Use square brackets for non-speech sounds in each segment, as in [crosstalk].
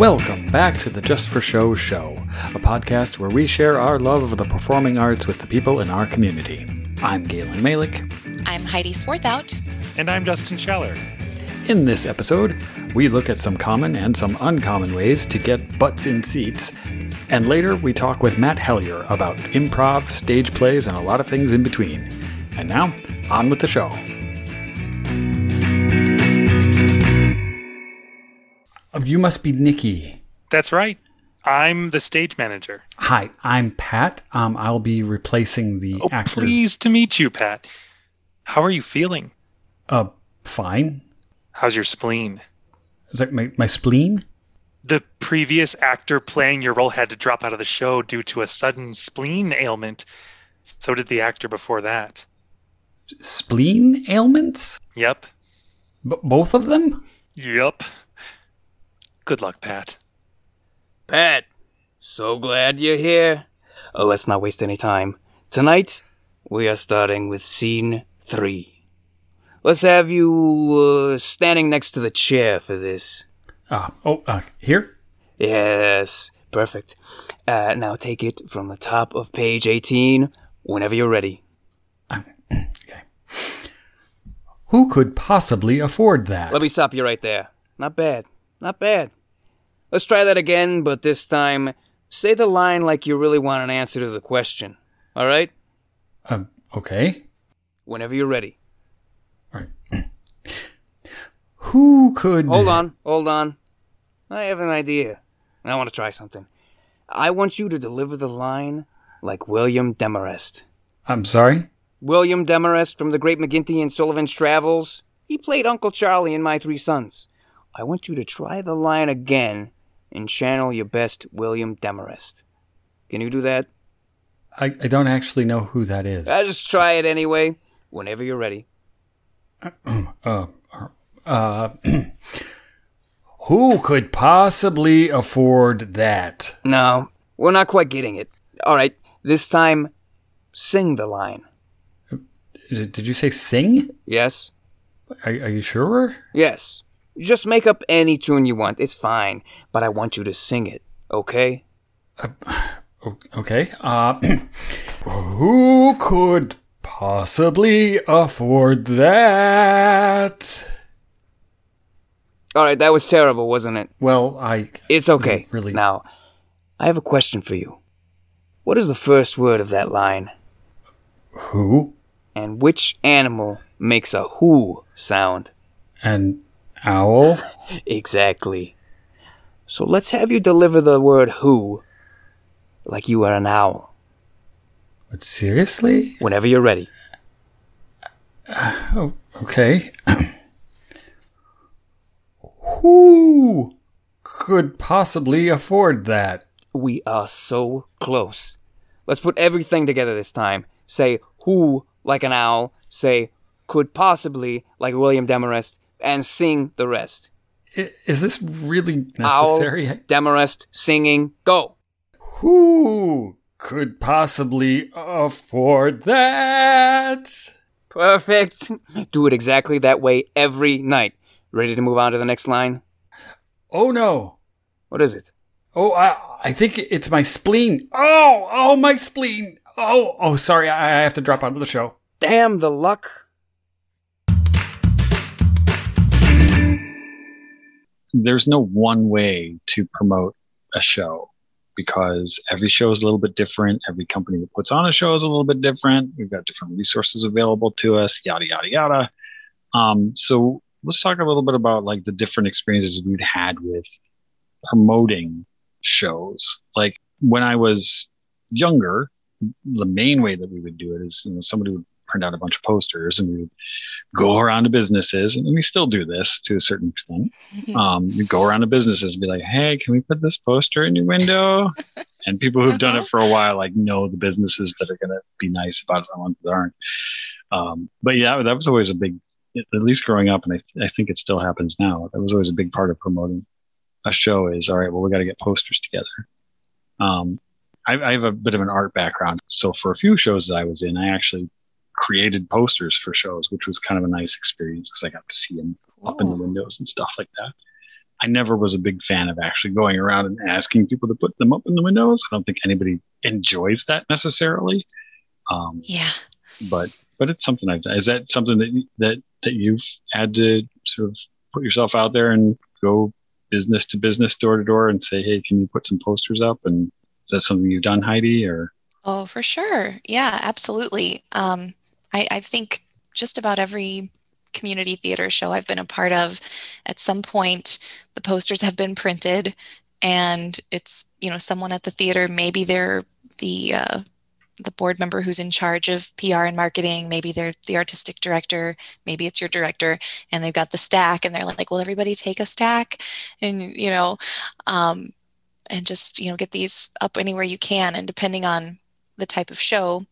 Welcome back to the Just for Show show, a podcast where we share our love of the performing arts with the people in our community. I'm Galen Malik. I'm Heidi Swarthout. And I'm Justin Scheller. In this episode, we look at some common and some uncommon ways to get butts in seats. And later, we talk with Matt Hellyer about improv, stage plays, and a lot of things in between. And now, on with the show. Oh, you must be Nikki. That's right. I'm the stage manager. Hi, I'm Pat. Um, I'll be replacing the Oh, actor. pleased to meet you, Pat. How are you feeling? Uh, fine. How's your spleen? Is that my, my spleen? The previous actor playing your role had to drop out of the show due to a sudden spleen ailment. So did the actor before that. Spleen ailments? Yep. B- both of them? Yep. Good luck, Pat. Pat, so glad you're here. Oh, let's not waste any time. Tonight, we are starting with scene three. Let's have you uh, standing next to the chair for this. Uh, oh, uh, here? Yes, perfect. Uh, now take it from the top of page 18 whenever you're ready. [clears throat] Okay. Who could possibly afford that? Let me stop you right there. Not bad. Not bad. Let's try that again, but this time, say the line like you really want an answer to the question. All right? Uh, okay. Whenever you're ready. All right. [clears throat] Who could. Hold on, hold on. I have an idea. I want to try something. I want you to deliver the line like William Demarest. I'm sorry? William Demarest from the Great McGinty and Sullivan's Travels. He played Uncle Charlie in My Three Sons. I want you to try the line again and channel your best William Demarest. Can you do that? I, I don't actually know who that is. Uh, just try it anyway. Whenever you're ready. [clears throat] Uh, uh, [clears throat] who could possibly afford that? No, we're not quite getting it. All right, this time, sing the line. Did did you say sing? Yes? Are, are you sure? Yes. Just make up any tune you want. It's fine. But I want you to sing it, okay? O- Okay. Uh, [clears throat] who could possibly afford that? All right, that was terrible, wasn't it? Well, I. It's okay. Really? Now, I have a question for you. What is the first word of that line? Who? And which animal makes a who sound? An owl? [laughs] Exactly. So let's have you deliver the word who like you are an owl. But seriously? Whenever you're ready. Uh, oh, okay. [clears throat] Who could possibly afford that? We are so close. Let's put everything together this time. Say who like an owl, say could possibly like William Demarest, and sing the rest. Is this really Owl, necessary? [laughs] Demarest, singing, go. Who could possibly afford that? Perfect. [laughs] Do it exactly that way every night. Ready to move on to the next line? Oh no. What is it? Oh, I, I think it's my spleen. Oh, oh, my spleen. Oh, oh, sorry. I, I have to drop out of the show. Damn the luck. There's no one way to promote a show because every show is a little bit different. Every company that puts on a show is a little bit different. We've got different resources available to us, yada, yada, yada. Um, so let's talk a little bit about like the different experiences we'd had with promoting shows. Like when I was younger, the main way that we would do it is, you know, somebody would print out a bunch of posters and we would go around to businesses and we still do this to a certain extent [laughs] um, you go around to businesses and be like, "Hey, can we put this poster in your window?" [laughs] and people who've done it for a while like know the businesses that are going to be nice about it and ones that aren't. Um, but yeah, that was always a big, at least growing up, and I, I think it still happens now. That was always a big part of promoting a show. Is all right. Well, we got to get posters together. Um, I, I have a bit of an art background, so for a few shows that I was in, I actually created posters for shows, which was kind of a nice experience because I got to see them up in the windows and stuff like that. I never was a big fan of actually going around and asking people to put them up in the windows. I don't think anybody enjoys that necessarily. Um, Yeah. but but it's something I've done. Is that something that that that you've had to sort of put yourself out there and go business to business, door to door, and say, hey, can you put some posters up? And is that something you've done, Heidi? Or Oh, for sure. Yeah, absolutely. Um, I, I think just about every community theater show I've been a part of, at some point, the posters have been printed, and it's you know someone at the theater. Maybe they're the uh, the board member who's in charge of PR and marketing. Maybe they're the artistic director. Maybe it's your director, and they've got the stack, and they're like, "Will everybody take a stack?" And you know, um, and just you know get these up anywhere you can. And depending on the type of show,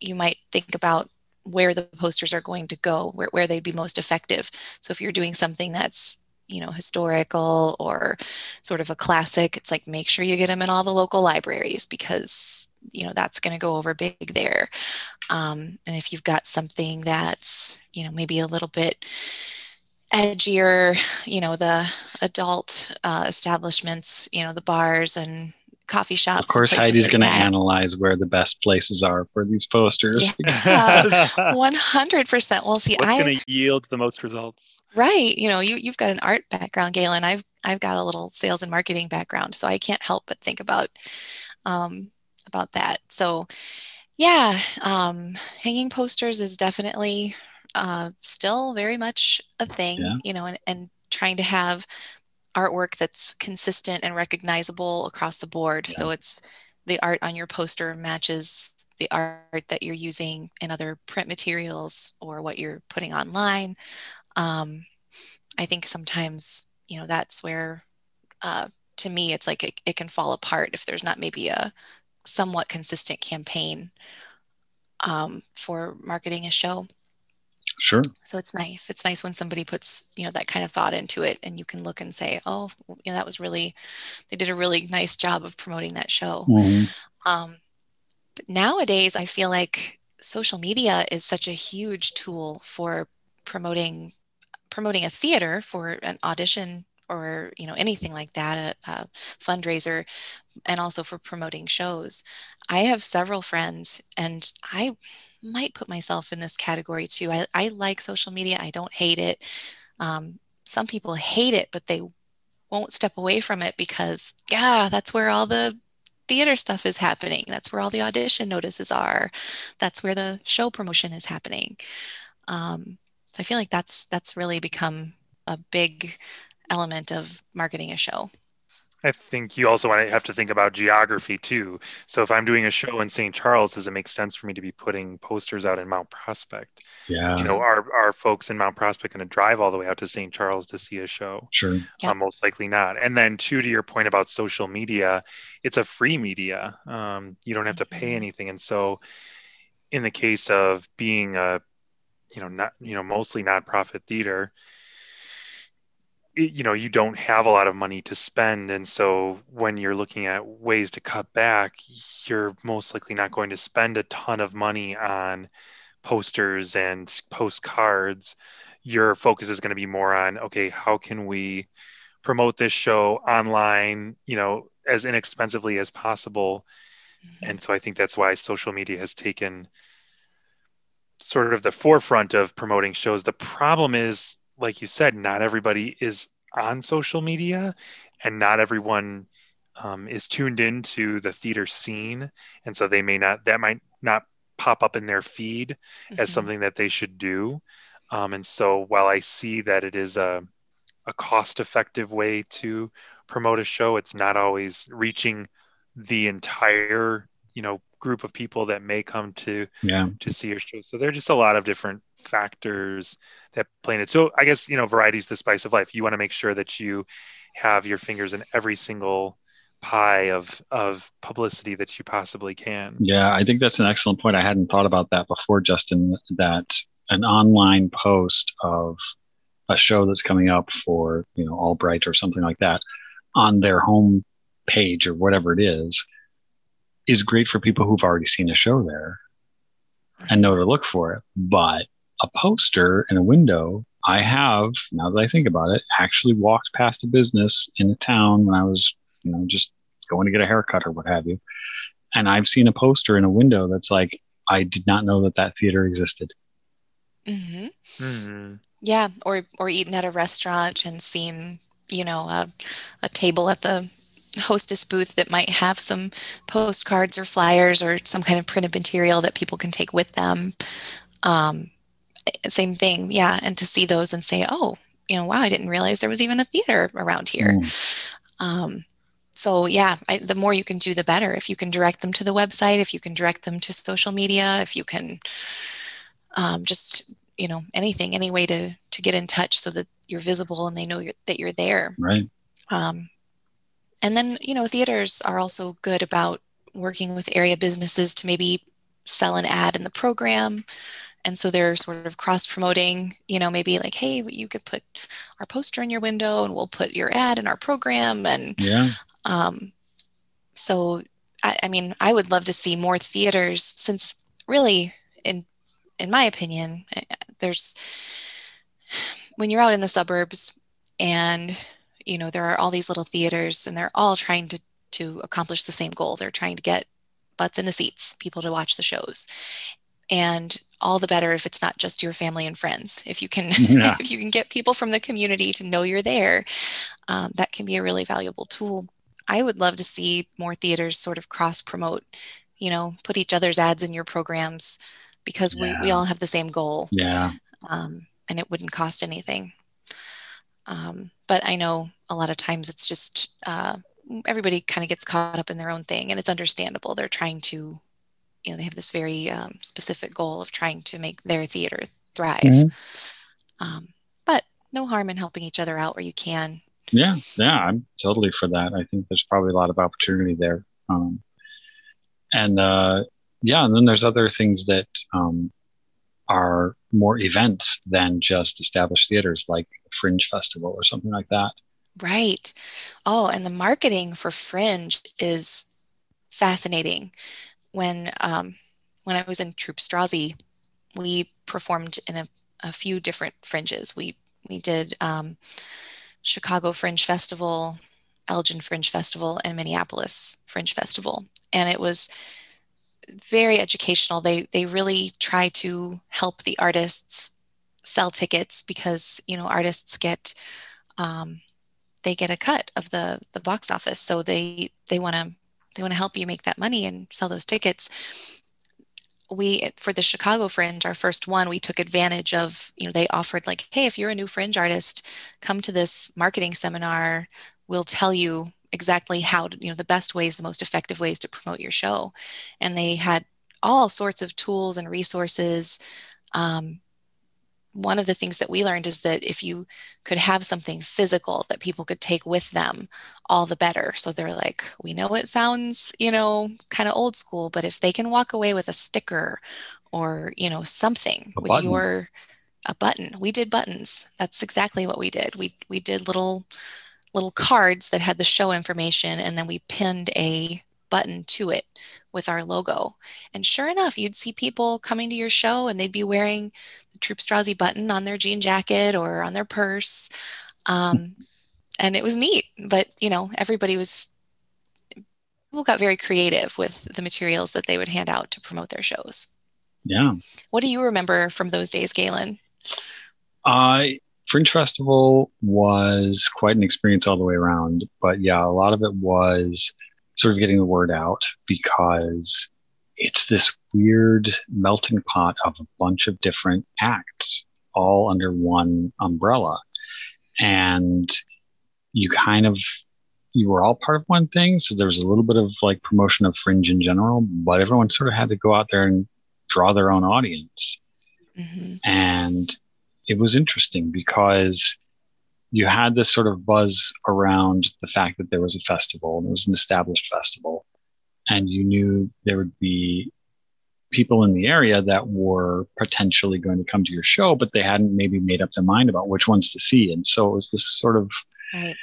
you might think about where the posters are going to go, where, where they'd be most effective. So if you're doing something that's, you know, historical or sort of a classic, it's like make sure you get them in all the local libraries because, you know, that's going to go over big there. Um, and if you've got something that's, you know, maybe a little bit edgier, you know, the adult uh, establishments, you know, the bars and coffee shops. of course, Heidi's like going to analyze where the best places are for these posters. Yeah. [laughs] One hundred percent. Well, see, What's I going to yield the most results? right. You know, you you've got an art background, Galen. I've I've got a little sales and marketing background, so I can't help but think about um, about that. So, yeah, um, hanging posters is definitely uh, still very much a thing. Yeah. You know, and and trying to have artwork that's consistent and recognizable across the board. So it's the art on your poster matches the art that you're using in other print materials or what you're putting online. Um, I think sometimes, you know, that's where, uh, to me, it's like it, it can fall apart if there's not maybe a somewhat consistent campaign um, for marketing a show. Sure. So it's nice. It's nice when somebody puts, you know, that kind of thought into it and you can look and say, oh, you know, that was really, they did a really nice job of promoting that show. Mhm. Um, but nowadays, I feel like social media is such a huge tool for promoting promoting a theater for an audition or you know anything like that, a, a fundraiser, and also for promoting shows. I have several friends, and I might put myself in this category too. I, I like social media. I don't hate it. Um, some people hate it, but they won't step away from it because, yeah, that's where all the theater stuff is happening. That's where all the audition notices are. That's where the show promotion is happening. Um, so I feel like that's that's really become a big element of marketing a show. I think you also want to have to think about geography too. So if I'm doing a show in St. Charles, does it make sense for me to be putting posters out in Mount Prospect? Yeah. You know, are are folks in Mount Prospect going to drive all the way out to St. Charles to see a show? Sure. Yeah. Uh, most likely not. And then, two to your point about social media, it's a free media. Um, you don't have to pay Mhm. anything. And so, in the case of being a, you know, not you know mostly nonprofit theater, it, you know, you don't have a lot of money to spend, and so when you're looking at ways to cut back, you're most likely not going to spend a ton of money on posters and postcards. Your focus is going to be more on okay, how can we promote this show online, you know, as inexpensively as possible. Mm-hmm. And so I think that's why social media has taken sort of the forefront of promoting shows. The problem is, like you said, not everybody is on social media and not everyone um, is tuned into the theater scene. And so they may not, that might not pop up in their feed as Mhm. something that they should do. Um, and so while I see that it is a, a cost effective way to promote a show, it's not always reaching the entire, you know, group of people that may come to Yeah. to see your show. So there are just a lot of different factors that play in it. So I guess, you know, variety is the spice of life. You want to make sure that you have your fingers in every single pie of of publicity that you possibly can. Yeah, I think that's an excellent point. I hadn't thought about that before, Justin, that an online post of a show that's coming up for, you know, Albright or something like that on their home page or whatever it is is great for people who've already seen a show there and know to look for it. But a poster in a window I have, now that I think about it, actually walked past a business in a town when I was, you know, just going to get a haircut or what have you. And I've seen a poster in a window that's like, I did not know that that theater existed. hmm hmm Yeah, or or eaten at a restaurant and seen, you know, a, a table at the hostess booth that might have some postcards or flyers or some kind of printed material that people can take with them. Um, same thing, yeah. And to see those and say, oh, you know, wow, I didn't realize there was even a theater around here. Mm. Um, so yeah, I, the more you can do, the better. If you can direct them to the website, if you can direct them to social media, if you can um, just you know anything, any way to to get in touch so that you're visible and they know you're, that you're there. Right. Um, and then you know theaters are also good about working with area businesses to maybe sell an ad in the program. And so they're sort of cross promoting, you know, maybe like, hey, you could put our poster in your window and we'll put your ad in our program. And Yeah. um, so, I, I mean, I would love to see more theaters since really, in in my opinion, eh, there's [sighs] when you're out in the suburbs and you know there are all these little theaters and they're all trying to to accomplish the same goal. They're trying to get butts in the seats, people to watch the shows. And all the better if it's not just your family and friends. If you can, [laughs] Yeah. if you can get people from the community to know you're there, um, that can be a really valuable tool. I would love to see more theaters sort of cross promote, you know, put each other's ads in your programs because we, we all have the same goal Yeah. um, and it wouldn't cost anything. Um, but I know a lot of times it's just uh, everybody kind of gets caught up in their own thing, and it's understandable. They're trying to, you know, they have this very um, specific goal of trying to make their theater thrive. Mhm. Um, but no harm in helping each other out where you can. Yeah, yeah, I'm totally for that. I think there's probably a lot of opportunity there. Um, and uh, yeah, and then there's other things that um, are more events than just established theaters, like Fringe Festival or something like that. Right. Oh, and the marketing for Fringe is fascinating. When um, when I was in Troupe Strozzi, we performed in a, a few different fringes. We we did um, Chicago Fringe Festival, Elgin Fringe Festival, and Minneapolis Fringe Festival, and it was very educational. They they really try to help the artists sell tickets because you know artists get um, they get a cut of the the box office. So they they want to they want to help you make that money and sell those tickets. We for the chicago fringe our first one we took advantage of you know they offered like hey if you're a new fringe artist come to this marketing seminar. We'll tell you exactly how to you know the best ways the most effective ways to promote your show. And they had all sorts of tools and resources um, one of the things that we learned is that if you could have something physical that people could take with them, all the better. So they're like, we know it sounds, you know, kind of old school, but if they can walk away with a sticker or, you know, something A with button. your a button. We did buttons. That's exactly what we did. We we did little little cards that had the show information and then we pinned a button to it with our logo. And sure enough, you'd see people coming to your show and they'd be wearing the Troupe Strozzi button on their jean jacket or on their purse. Um, and it was neat. But, you know, everybody was, people got very creative with the materials that they would hand out to promote their shows. Yeah. What do you remember from those days, Galen? Uh, Fringe Festival was quite an experience all the way around. But yeah, a lot of it was sort of getting the word out because it's this weird melting pot of a bunch of different acts all under one umbrella. And you kind of you were all part of one thing. So there was a little bit of like promotion of Fringe in general, but everyone sort of had to go out there and draw their own audience. hmm And it was interesting because you had this sort of buzz around the fact that there was a festival and it was an established festival. And you knew there would be people in the area that were potentially going to come to your show, but they hadn't maybe made up their mind about which ones to see. And so it was this sort of Right.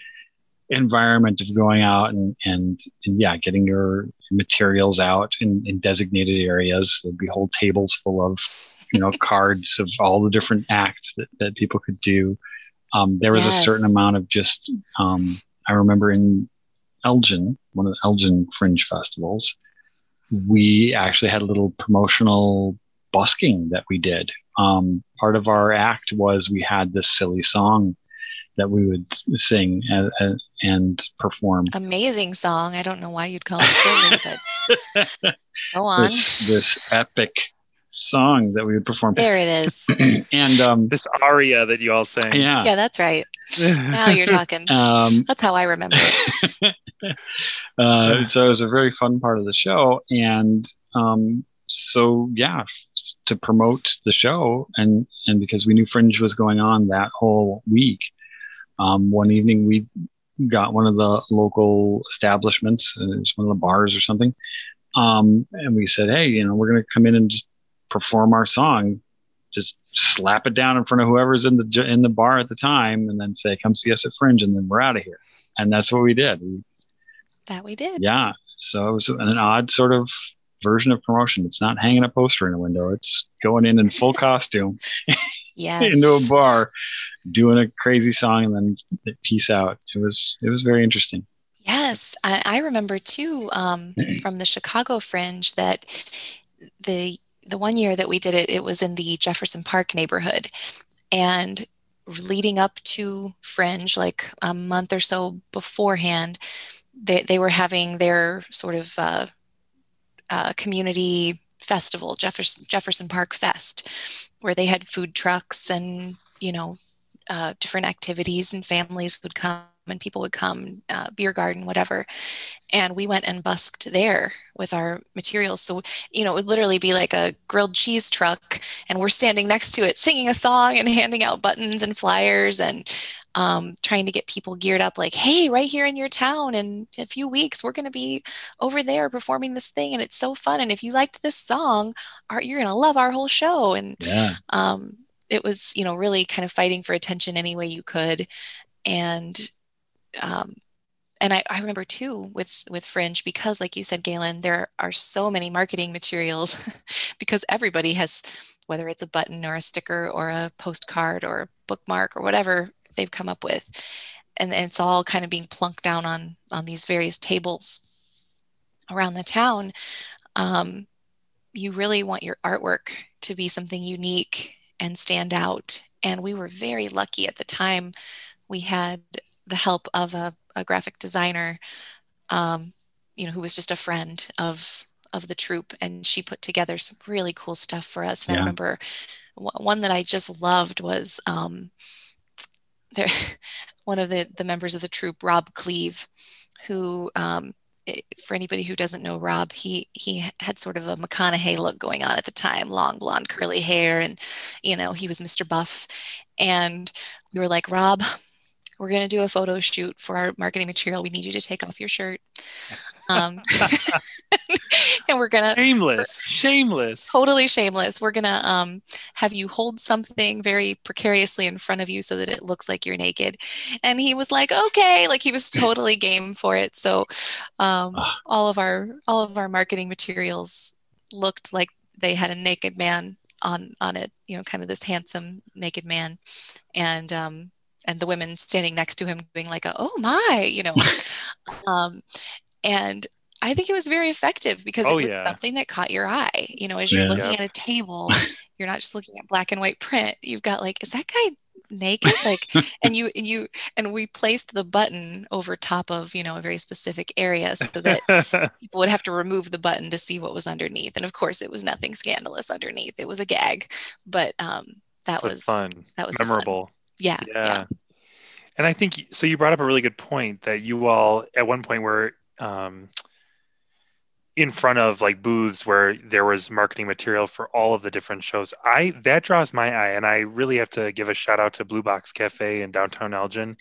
environment of going out and, and, and yeah, getting your materials out in, in designated areas. There'd be whole tables full of you know cards of all the different acts that, that people could do. Um, there was Yes. a certain amount of just. Um, I remember in Elgin, one of the Elgin Fringe festivals, we actually had a little promotional busking that we did. Um, part of our act was we had this silly song that we would sing and, and, perform. Amazing song. I don't know why you'd call it silly, but [laughs] go on. This, this epic song that we would perform. There it is. [clears throat] and um, This aria that you all sang. yeah, Yeah, that's right. Now you're talking. [laughs] um, That's how I remember it. [laughs] uh, so it was a very fun part of the show, and um, so yeah, to promote the show, and and because we knew Fringe was going on that whole week, um, one evening we got one of the local establishments, uh, it was one of the bars or something, um, and we said, hey, you know, we're going to come in and just perform our song. Just slap it down in front of whoever's in the in the bar at the time, and then say, "Come see us at Fringe," and then we're out of here. And that's what we did. We That we did. yeah. So it was an odd sort of version of promotion. It's not hanging a poster in a window. It's going in in full [laughs] costume Yes. [laughs] into a bar, doing a crazy song, and then peace out. It was it was very interesting. Yes, I, I remember too um, [clears throat] from the Chicago Fringe that the the one year that we did it, it was in the Jefferson Park neighborhood, and leading up to Fringe, like a month or so beforehand, they they were having their sort of uh, uh, community festival, Jefferson Jefferson Park Fest, where they had food trucks and you know uh, different activities, and families would come and people would come, uh, beer garden, whatever. And we went and busked there with our materials. So, you know, it would literally be like a grilled cheese truck, and we're standing next to it singing a song and handing out buttons and flyers and um, trying to get people geared up like, hey, right here in your town in a few weeks, we're going to be over there performing this thing. And it's so fun. And if you liked this song, our, you're going to love our whole show. And Yeah. um, it was you know really kind of fighting for attention any way you could and um, and I, I remember too with with fringe because like you said galen there are so many marketing materials [laughs] because everybody has whether it's a button or a sticker or a postcard or a bookmark or whatever they've come up with and, and it's all kind of being plunked down on on these various tables around the town um, you really want your artwork to be something unique and stand out. And we were very lucky at the time. We had the help of a, a graphic designer, um, you know, who was just a friend of of the troupe, and she put together some really cool stuff for us. And I remember w- one that I just loved was um, there. [laughs] One of the the members of the troupe, Rob Cleve, who um, for anybody who doesn't know Rob, he he had sort of a McConaughey look going on at the time, long blonde curly hair, and you know he was Mr. Buff. And we were like, Rob, we're gonna do a photo shoot for our marketing material. We need you to take off your shirt, um, [laughs] and we're gonna [laughs] Shameless. Shameless. totally shameless. We're gonna um, have you hold something very precariously in front of you so that it looks like you're naked. And he was like, okay, like he was totally [laughs] game for it. So um, Ah. all of our all of our marketing materials looked like they had a naked man on on it. You know, kind of this handsome naked man, and um, and the women standing next to him being like, oh my, you know, [laughs] um, and. I think it was very effective because Oh, it was yeah. something that caught your eye. You know, as you're Yeah. looking Yep. at a table, [laughs] you're not just looking at black and white print. You've got like, is that guy naked? [laughs] Like, and you and you and we placed the button over top of you know a very specific area so that people would have to remove the button to see what was underneath. And of course, it was nothing scandalous underneath. It was a gag, but um, that But was fun. That was the fun. Memorable. Yeah, yeah. And I think so. You brought up a really good point that you all at one point were um, in front of like booths where there was marketing material for all of the different shows. I that draws my eye, and I really have to give a shout out to Blue Box Cafe in downtown Elgin.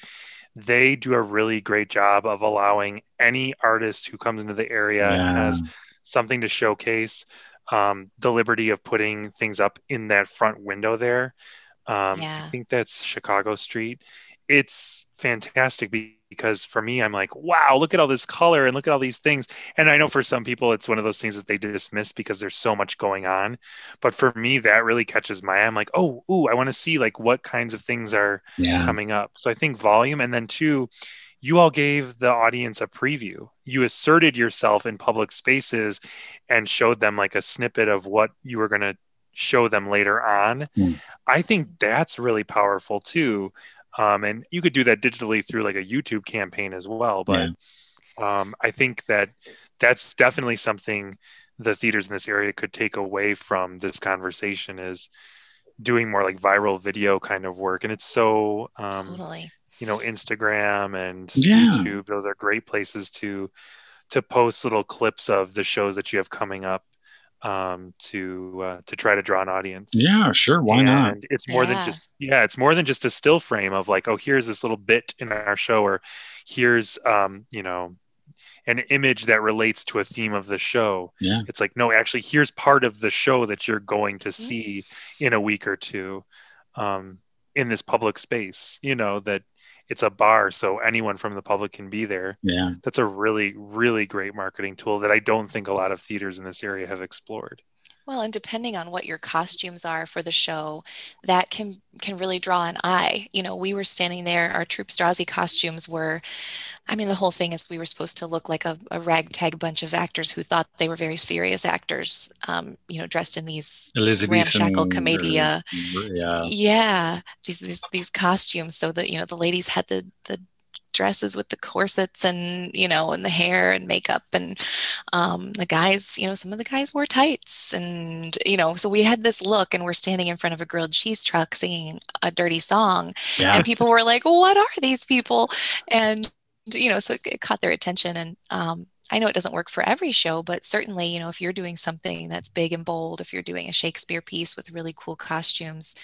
They do a really great job of allowing any artist who comes into the area and has something to showcase um, the liberty of putting things up in that front window there. Um, Yeah. I think that's Chicago Street. It's fantastic because because for me, I'm like, wow, look at all this color and look at all these things. And I know for some people, it's one of those things that they dismiss because there's so much going on. But for me, that really catches my eye. I'm like, oh, ooh, I want to see like what kinds of things are Yeah. coming up. So I think volume, and then two, you all gave the audience a preview. You asserted yourself in public spaces and showed them like a snippet of what you were going to show them later on. Hmm. I think that's really powerful too. Um, and you could do that digitally through like a YouTube campaign as well. But um, I think that that's definitely something the theaters in this area could take away from this conversation is doing more like viral video kind of work. And it's so um, Totally. you know instagram and Yeah. youtube those are great places to to post little clips of the shows that you have coming up um, to uh, to try to draw an audience Yeah, sure. Why and not? it's more Yeah. than just yeah it's more than just a still frame of like oh here's this little bit in our show or here's um, you know an image that relates to a theme of the show Yeah. it's like no actually here's part of the show that you're going to see in a week or two um, in this public space you know that it's a bar so anyone from the public can be there Yeah. that's a really really great marketing tool that i don't think a lot of theaters in this area have explored Well, and depending on what your costumes are for the show, that can can really draw an eye. You know, we were standing there, our Troupe Strozzi costumes were, I mean, the whole thing is we were supposed to look like a, a ragtag bunch of actors who thought they were very serious actors, um, you know, dressed in these Ramshackle or- commedia. Yeah. yeah, these, these these costumes so that, you know, the ladies had the the dresses with the corsets and you know and the hair and makeup. And um, the guys you know some of the guys wore tights. And you know so we had this look and we're standing in front of a grilled cheese truck singing a dirty song. Yeah. and people were like what are these people? And you know so it, it caught their attention. And um, i know it doesn't work for every show but certainly you know if you're doing something that's big and bold if you're doing a shakespeare piece with really cool costumes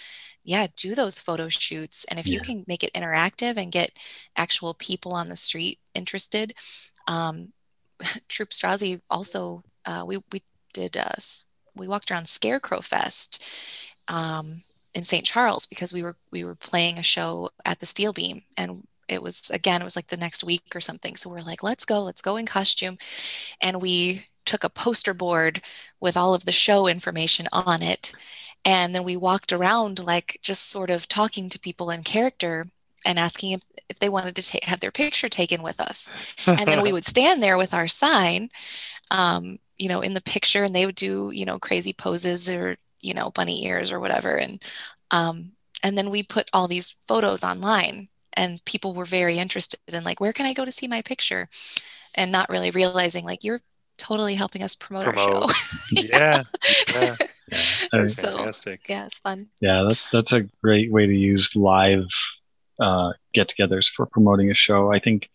yeah do those photo shoots and if you can make it interactive and get actual people on the street interested um, [laughs] troupe strozzi also uh, we, we did uh, we walked around scarecrow fest um, in st charles because we were we were playing a show at the steel beam and it was again it was like the next week or something so we're like let's go let's go in costume and we took a poster board with all of the show information on it and then we walked around like just sort of talking to people in character and asking if, if they wanted to ta- have their picture taken with us. And then we would [laughs] stand there with our sign um, you know in the picture and they would do you know crazy poses or you know bunny ears or whatever. And um, and then we put all these photos online and people were very interested in like where can i go to see my picture? And not really realizing like you're totally helping us promote, our show. [laughs] Yeah, yeah [laughs] that's So, fantastic yeah it's fun Yeah, that's that's a great way to use live uh, get-togethers for promoting a show. I think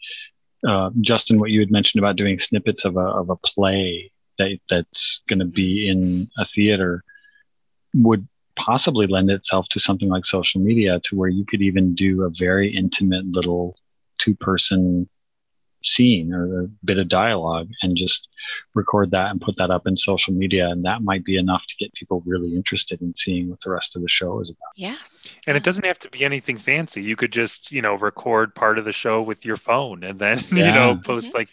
uh, Justin, what you had mentioned about doing snippets of a of a play that that's going to be in a theater would possibly lend itself to something like social media, to where you could even do a very intimate little two-person scene or a bit of dialogue and just record that and put that up in social media and that might be enough to get people really interested in seeing what the rest of the show is about. Yeah. And it doesn't have to be anything fancy. You could just you know record part of the show with your phone and then [laughs] you know Yeah. post like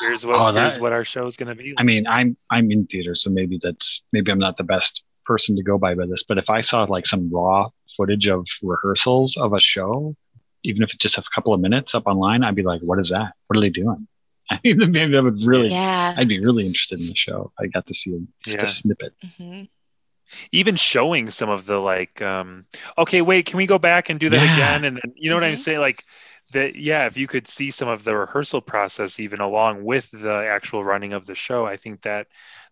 here's what Oh, here's that- what our show is going to be i mean i'm i'm in theater so maybe that's maybe i'm not the best person to go by by this but if i saw like some raw footage of rehearsals of a show even if it's just a couple of minutes up online i'd be like what is that? What are they doing? [laughs] I mean maybe that would really yeah. I'd be really interested in the show i got to see a, Yeah. a snippet. Hmm even showing some of the like um okay wait can we go back and do that Yeah. again? And then you know what i'm Mhm. saying? Like that yeah if you could see some of the rehearsal process even along with the actual running of the show i think that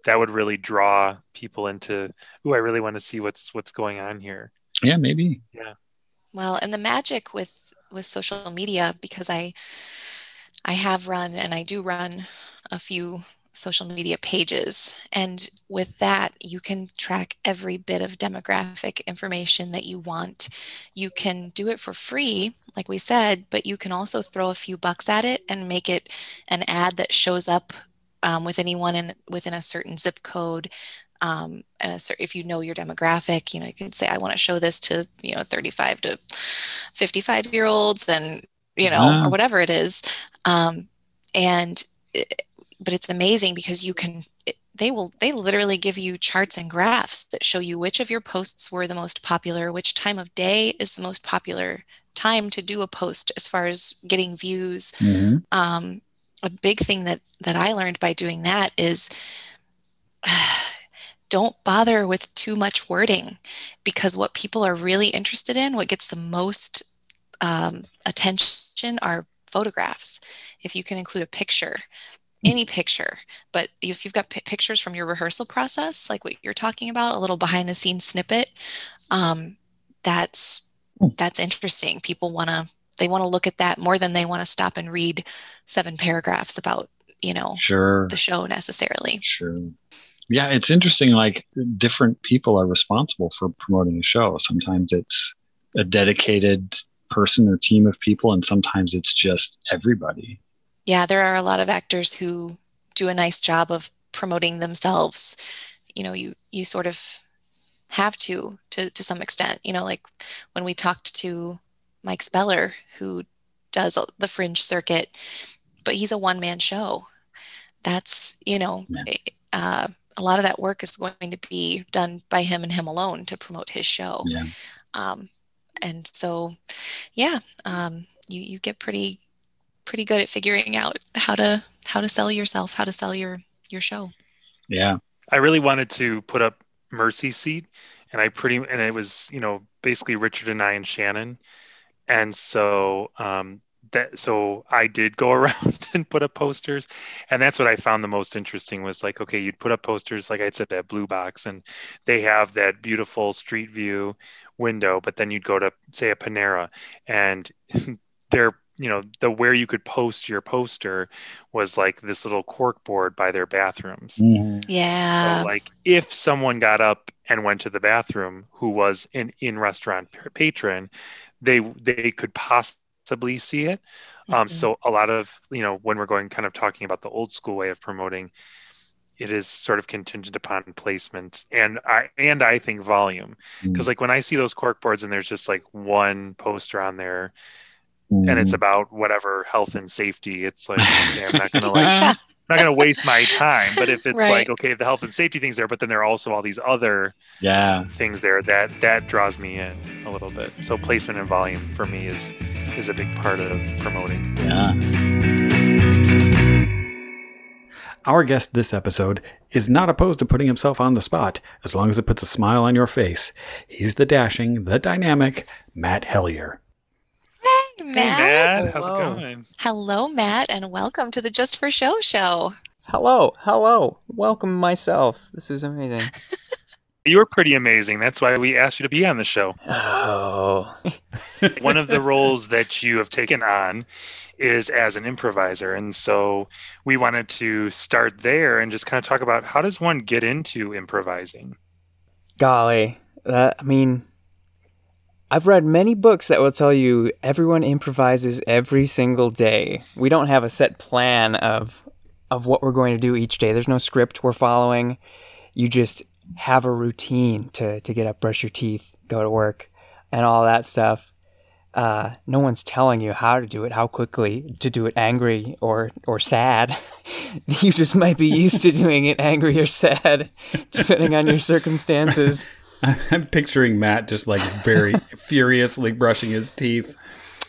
that would really draw people into oh i really want to see what's what's going on here. Yeah maybe. Yeah. Well, and the magic with with social media because I I have run and I do run a few social media pages and with that you can track every bit of demographic information that you want. You can do it for free like we said, but you can also throw a few bucks at it and make it an ad that shows up um, with anyone in within a certain zip code um, and a if you know your demographic, you know, you could say, I want to show this to, you know, 35 to 55 year olds and, you know, or whatever it is. Um, and it- but it's amazing because you can it- they will they literally give you charts and graphs that show you which of your posts were the most popular, which time of day is the most popular time to do a post as far as getting views. Mhm. Um, a big thing that that I learned by doing that is don't bother with too much wording because what people are really interested in, what gets the most um, attention are photographs. If you can include a picture, any picture, but if you've got pi pictures from your rehearsal process, like what you're talking about, a little behind the scenes snippet, um, that's that's interesting. People want to they want to look at that more than they want to stop and read seven paragraphs about you know Sure. the show necessarily. Sure. Yeah, it's interesting. Like different people are responsible for promoting a show. Sometimes it's a dedicated person or team of people, and sometimes it's just everybody. Yeah, there are a lot of actors who do a nice job of promoting themselves. You know, you you sort of have to to to some extent. You know, like when we talked to Mike Speller, who does the Fringe circuit, but he's a one man show. That's you know, Yeah. uh, a lot of that work is going to be done by him and him alone to promote his show. Yeah. Um, and so, yeah, um, you you get pretty pretty good at figuring out how to how to sell yourself, how to sell your your show. Yeah. I really wanted to put up Mercy Seat, and I pretty and it was you know basically Richard and I and Shannon, and so um, that so I did go [laughs] around and put up posters, and that's what I found the most interesting was like okay you'd put up posters like I said that Blue Box, and they have that beautiful street view window, but then you'd go to say a Panera, and [laughs] they're you know the where you could post your poster was like this little cork board by their bathrooms. Mhm. Yeah. So, like if someone got up and went to the bathroom who was an in-restaurant patron, they they could possibly see it. Um, Mhm. so a lot of you know when we're going kind of talking about the old school way of promoting, it is sort of contingent upon placement and I and I think volume because like when I see those cork boards and there's just like one poster on there and it's Mhm. about whatever health and safety, it's like okay, I'm not gonna like [laughs] not going to waste my time. But if [laughs] it's Right. like, okay, the health and safety things there, but then there are also all these other yeah. things there that that draws me in a little bit. So placement and volume for me is is a big part of promoting. Yeah. Our guest this episode is not opposed to putting himself on the spot as long as it puts a smile on your face. He's the dashing, the dynamic Matt Hellyer. Hey, Hey, Matt. Matt, how's it Hello. going? Hello, Matt, and welcome to the Just for Show show. Hello, hello. Welcome myself. This is amazing. [laughs] You're pretty amazing. That's why we asked you to be on the show. Oh. One of the [laughs] roles that you have taken on is as an improviser, and so we wanted to start there and just kind of talk about how does one get into improvising. Golly. That, I mean, I've read many books that will tell you everyone improvises every single day. We don't have a set plan of of what we're going to do each day. There's no script we're following. You just have a routine to, to get up, brush your teeth, go to work, and all that stuff. Uh, no one's telling you how to do it, how quickly to do it angry or, or sad. [laughs] you just might be used to doing it angry or [laughs] sad, depending on your circumstances. [laughs] I'm picturing Matt just like very [laughs] furiously brushing his teeth.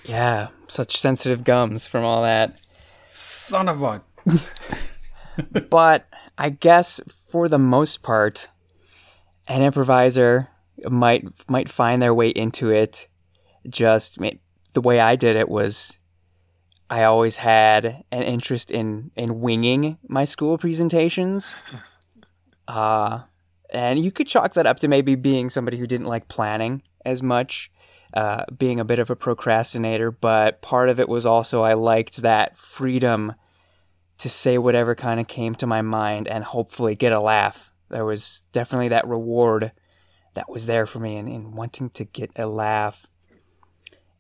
Yeah, such sensitive gums from all that. Son of a. [laughs] but I guess for the most part, an improviser might might find their way into it. Just the way I did it was, I always had an interest in in winging my school presentations. Uh, and you could chalk that up to maybe being somebody who didn't like planning as much, uh, being a bit of a procrastinator. But part of it was also I liked that freedom to say whatever kind of came to my mind and hopefully get a laugh. There was definitely that reward that was there for me in, in wanting to get a laugh.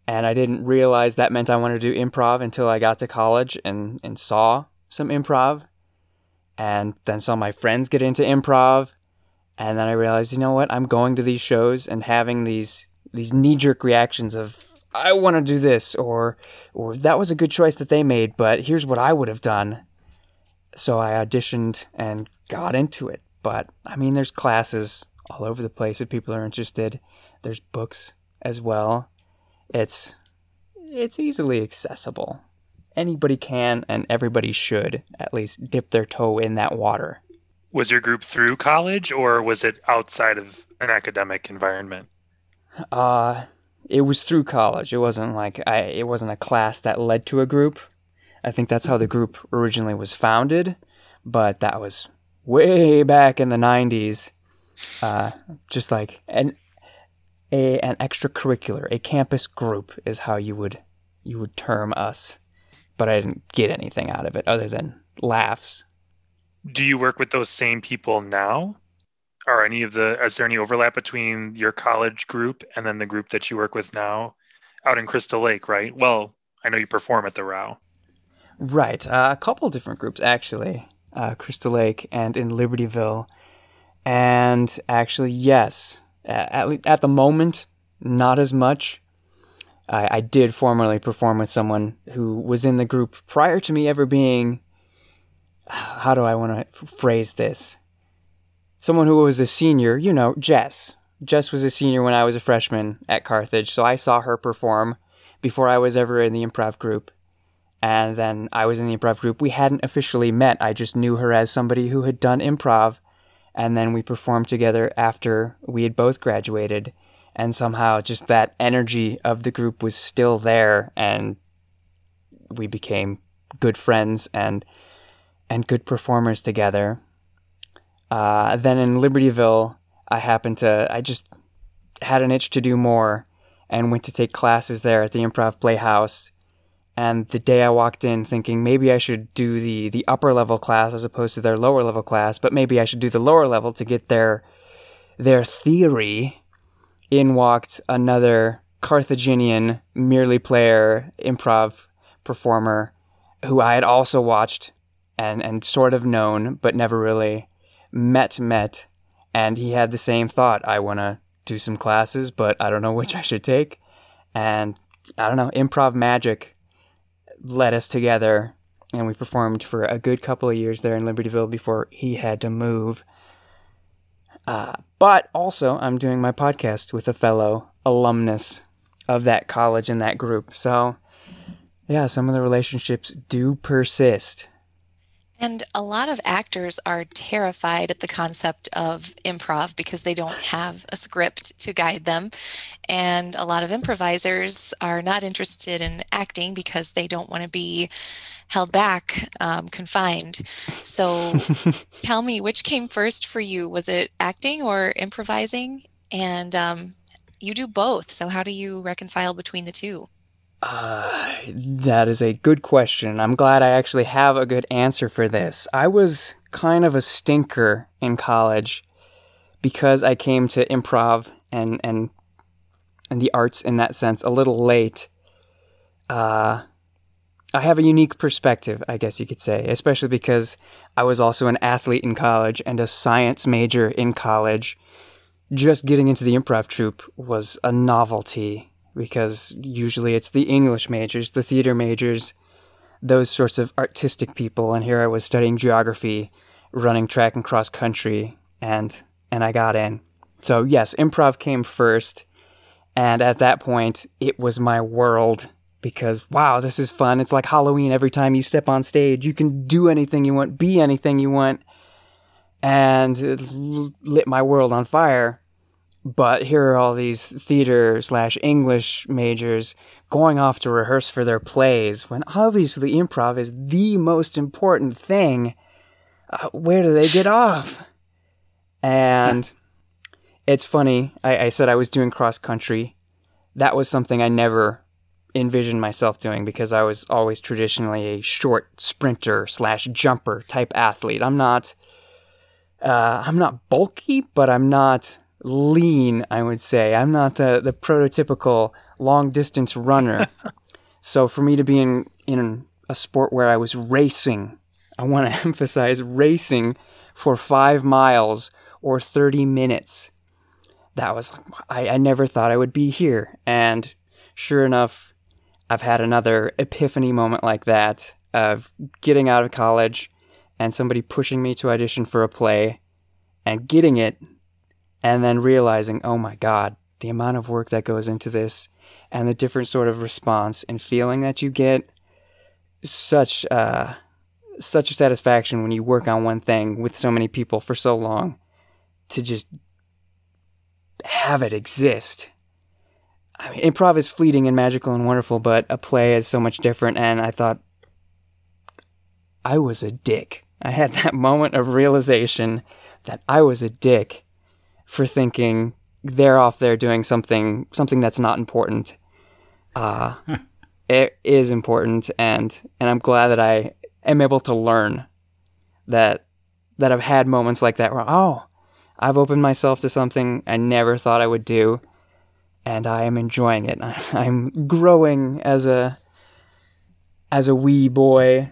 And I didn't realize that meant I wanted to do improv until I got to college and, and saw some improv. And then saw my friends get into improv. And then I realized, you know what? I'm going to these shows and having these these knee jerk reactions of I want to do this or or that was a good choice that they made, but here's what I would have done. So I auditioned and got into it. But I mean there's classes all over the place if people are interested. There's books as well. It's it's easily accessible. Anybody can and everybody should at least dip their toe in that water. Was your group through college or was it outside of an academic environment? Uh it was through college. It wasn't like I it wasn't a class that led to a group. I think that's how the group originally was founded, but that was way back in the 90s. Uh, just like an a an extracurricular, a campus group is how you would you would term us. But I didn't get anything out of it other than laughs. Do you work with those same people now? Are any of the is there any overlap between your college group and then the group that you work with now out in Crystal Lake, right? Well, I know you perform at the Raue. Right, uh, a couple different groups actually, uh, Crystal Lake and in Libertyville, and actually yes, at at the moment not as much. I, I did formerly perform with someone who was in the group prior to me ever being. How do I want to phrase this? Someone who was a senior, you know, Jess. Jess was a senior when I was a freshman at Carthage, so I saw her perform before I was ever in the improv group. And then I was in the improv group. We hadn't officially met. I just knew her as somebody who had done improv. And then we performed together after we had both graduated. And somehow just that energy of the group was still there. And we became good friends and and good performers together. Uh, then in Libertyville, I happened to, I just had an itch to do more and went to take classes there at the Improv Playhouse. And the day I walked in thinking maybe I should do the, the upper level class as opposed to their lower level class, but maybe I should do the lower level to get their, their theory, in walked another Carthaginian merely player improv performer who I had also watched and, and sort of known, but never really met met. And he had the same thought i want to do some classes but i don't know which i should take. And i don't know improv magic led us together and we performed for a good couple of years there in libertyville before he had to move. Uh, but also i'm doing my podcast with a fellow alumnus of that college and that group. So yeah some of the relationships do persist and a lot of actors are terrified at the concept of improv because they don't have a script to guide them. And a lot of improvisers are not interested in acting because they don't want to be held back, um, confined. So [laughs] tell me, which came first for you? Was it acting or improvising? And um, you do both. So how do you reconcile between the two? Uh, that is a good question. I'm glad I actually have a good answer for this. I was kind of a stinker in college because I came to improv and and and the arts in that sense a little late. Uh, I have a unique perspective, I guess you could say, especially because I was also an athlete in college and a science major in college. Just getting into the improv troupe was a novelty because usually it's the English majors, the theater majors, those sorts of artistic people. And here I was studying geography, running track and cross country, and and I got in. So yes, improv came first, and at that point, it was my world because wow, this is fun. It's like Halloween. Every time you step on stage, you can do anything you want, be anything you want, and it lit my world on fire. But here are all these theater slash English majors going off to rehearse for their plays when obviously improv is the most important thing. Uh, where do they get off? And it's funny. I, I said I was doing cross country. That was something I never envisioned myself doing because I was always traditionally a short sprinter slash jumper type athlete. I'm not. Uh, I'm not bulky, but I'm not lean, I would say. I'm not the, the prototypical long distance runner. [laughs] so for me to be in, in a sport where I was racing, I want to [laughs] emphasize racing for five miles or 30 minutes. That was, I, I never thought I would be here. And sure enough, I've had another epiphany moment like that of getting out of college and somebody pushing me to audition for a play and getting it and then realizing, oh my God, the amount of work that goes into this and the different sort of response and feeling that you get such uh, such a satisfaction when you work on one thing with so many people for so long to just have it exist. I mean, improv is fleeting and magical and wonderful, but a play is so much different. And I thought I was a dick. I had [laughs] that moment of realization that I was a dick for thinking they're off there doing something something that's not important. Uh, it is important, and and I'm glad that I am able to learn that that I've had moments like that where oh, I've opened myself to something I never thought I would do, and I am enjoying it. [laughs] I'm growing as a as a wee boy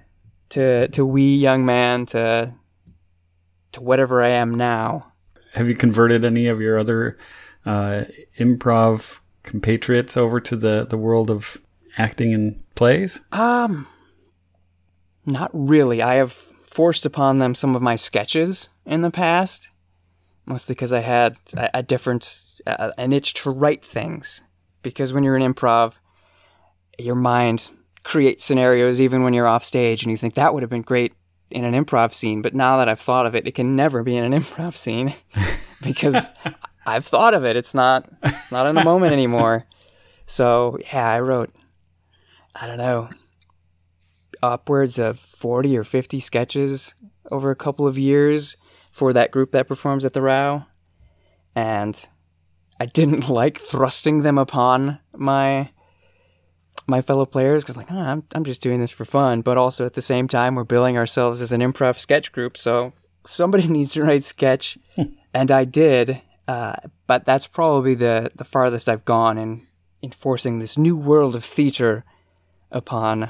to to wee young man to to whatever I am now. Have you converted any of your other uh, improv compatriots over to the the world of acting in plays? Um, not really. I have forced upon them some of my sketches in the past, mostly because I had a, a different a, an itch to write things. Because when you're in improv, your mind creates scenarios even when you're off stage, and you think that would have been great in an improv scene. But now that I've thought of it, it can never be in an [laughs] improv scene [laughs] because I've thought of it. It's not it's not in the moment anymore. So yeah, I wrote I don't know upwards of 40 or 50 sketches over a couple of years for that group that performs at the Raue. And I didn't [laughs] like thrusting them upon my my fellow players because like oh, I'm I'm just doing this for fun, but also at the same time we're billing ourselves as an improv sketch group, so somebody [laughs] needs to write sketch, and I did. Uh, but that's probably the the farthest I've gone in enforcing this new world of theater upon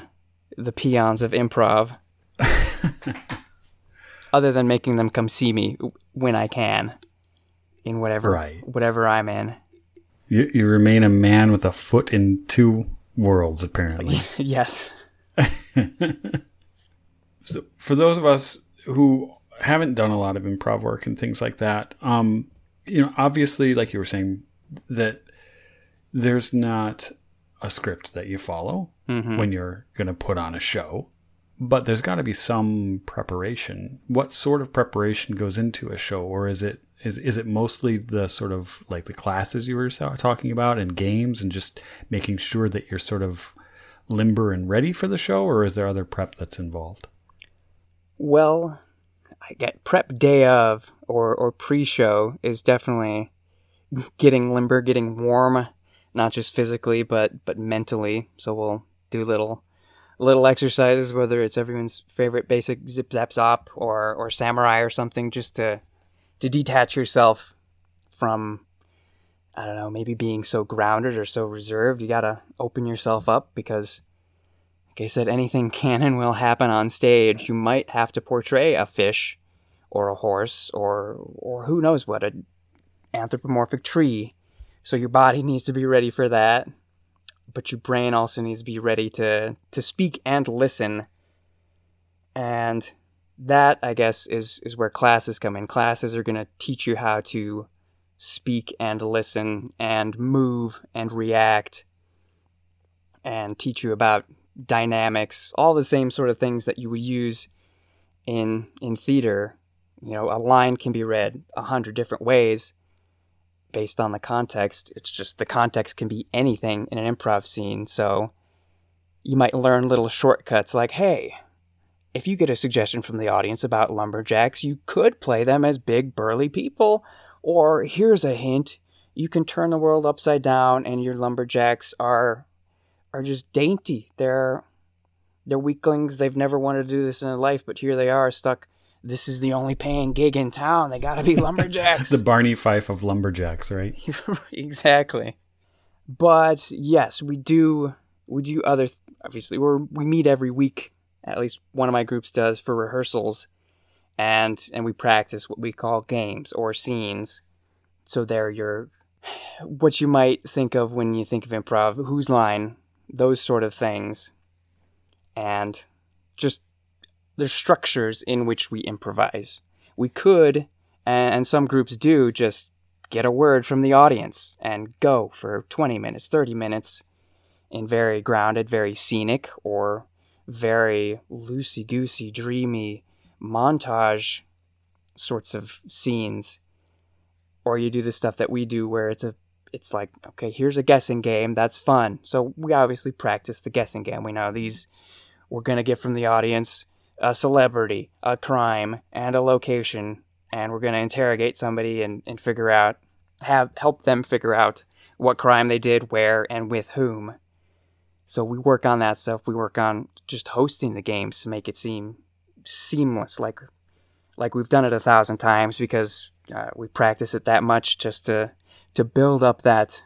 the peons of improv. [laughs] Other than making them come see me when I can, in whatever Right. whatever I'm in. You, you remain a man with a foot in two worlds, apparently. [laughs] yes. [laughs] so for those of us who haven't done a lot of improv work and things like that, um, you know, obviously, like you were saying, that there's not a script that you follow Mhm. when you're going to put on a show, but there's got to be some preparation. What sort of preparation goes into a show, or is it is is it mostly the sort of like the classes you were talking about and games and just making sure that you're sort of limber and ready for the show, or is there other prep that's involved? Well, I get prep day of or or pre-show is definitely getting limber, getting warm, not just physically but but mentally. So we'll do little little exercises, whether it's everyone's favorite basic zip zap zop or or samurai or something, just to to detach yourself from I don't know, maybe being so grounded or so reserved. You gotta open yourself up because like I said, anything [laughs] can and will happen on stage. You might have to portray a fish or a horse or or who knows what, an anthropomorphic tree. So your body needs to be ready for that. But your brain also needs to be ready to to speak and listen. And that I guess is is where classes come in. Classes are gonna teach you how to speak and listen and move and react and teach you about dynamics, all the same sort of things that you would use in in theater. You know, a line can be read a hundred different ways based on the context. It's just the context can be anything in an improv scene. So you might learn little shortcuts like, hey, if you get a suggestion from the audience about lumberjacks, you could play them as big burly people. Or here's a hint, you can turn the world upside down and your lumberjacks are are just dainty. They're they're weaklings. They've never wanted to do this in their life, but here they are stuck. This is the only paying gig in town. They got to be [laughs] lumberjacks. The Barney Fife of lumberjacks, right? [laughs] exactly. But yes, we do we do other th- obviously we are we meet every week. At least one of my groups does for rehearsals, and and we practice what we call games or scenes. So they're your what you might think of when you think of improv, whose line, those sort of things, and just the structures in which we improvise. We could, and some groups do, just get a word from the audience and go for 20 minutes, 30 minutes in very grounded, very scenic, or very loosey goosey, dreamy montage sorts of scenes. Or you do the stuff that we do where it's a it's like, okay, here's a guessing game, that's fun. So we obviously practice the guessing game. We know these we're gonna get from the audience a celebrity, a crime, and a location, and we're gonna interrogate somebody and, and figure out have help them figure out what crime they did, where, and with whom. So we work on that stuff. We work on just hosting the games to make it seem seamless, like like we've done it a thousand times because uh, we practice it that much just to to build up that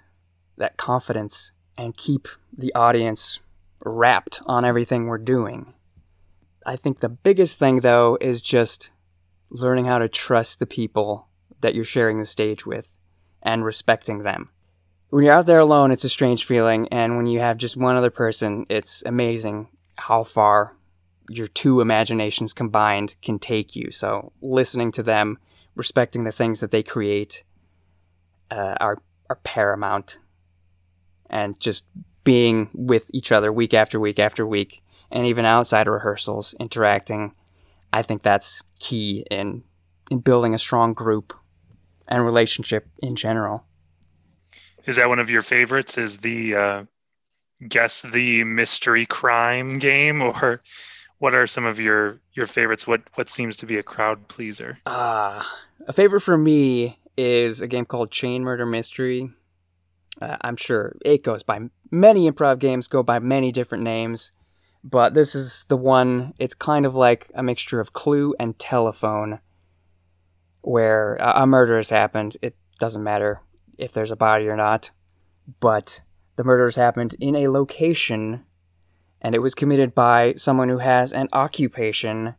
that confidence and keep the audience wrapped on everything we're doing. I think the biggest thing though is just learning how to trust the people that you're sharing the stage with and respecting them when you're out there alone, it's a strange feeling, and when you have just one other person, it's amazing how far your two imaginations combined can take you. So, listening to them, respecting the things that they create, uh, are are paramount, and just being with each other week after week after week, and even outside rehearsals, interacting. I think that's key in in building a strong group and relationship in general. Is that one of your favorites? Is the uh, guess the mystery crime game, [laughs] or what are some of your your favorites? What what seems to be a crowd pleaser? Uh, a favorite for me is a game called Chain Murder Mystery. Uh, I'm sure it goes by many improv games go by many different names, but this is the one. It's kind of like a mixture of Clue and Telephone, where a murder has happened. It doesn't matter if there's a body or not, but the murders happened in a location and it was committed by someone who has an occupation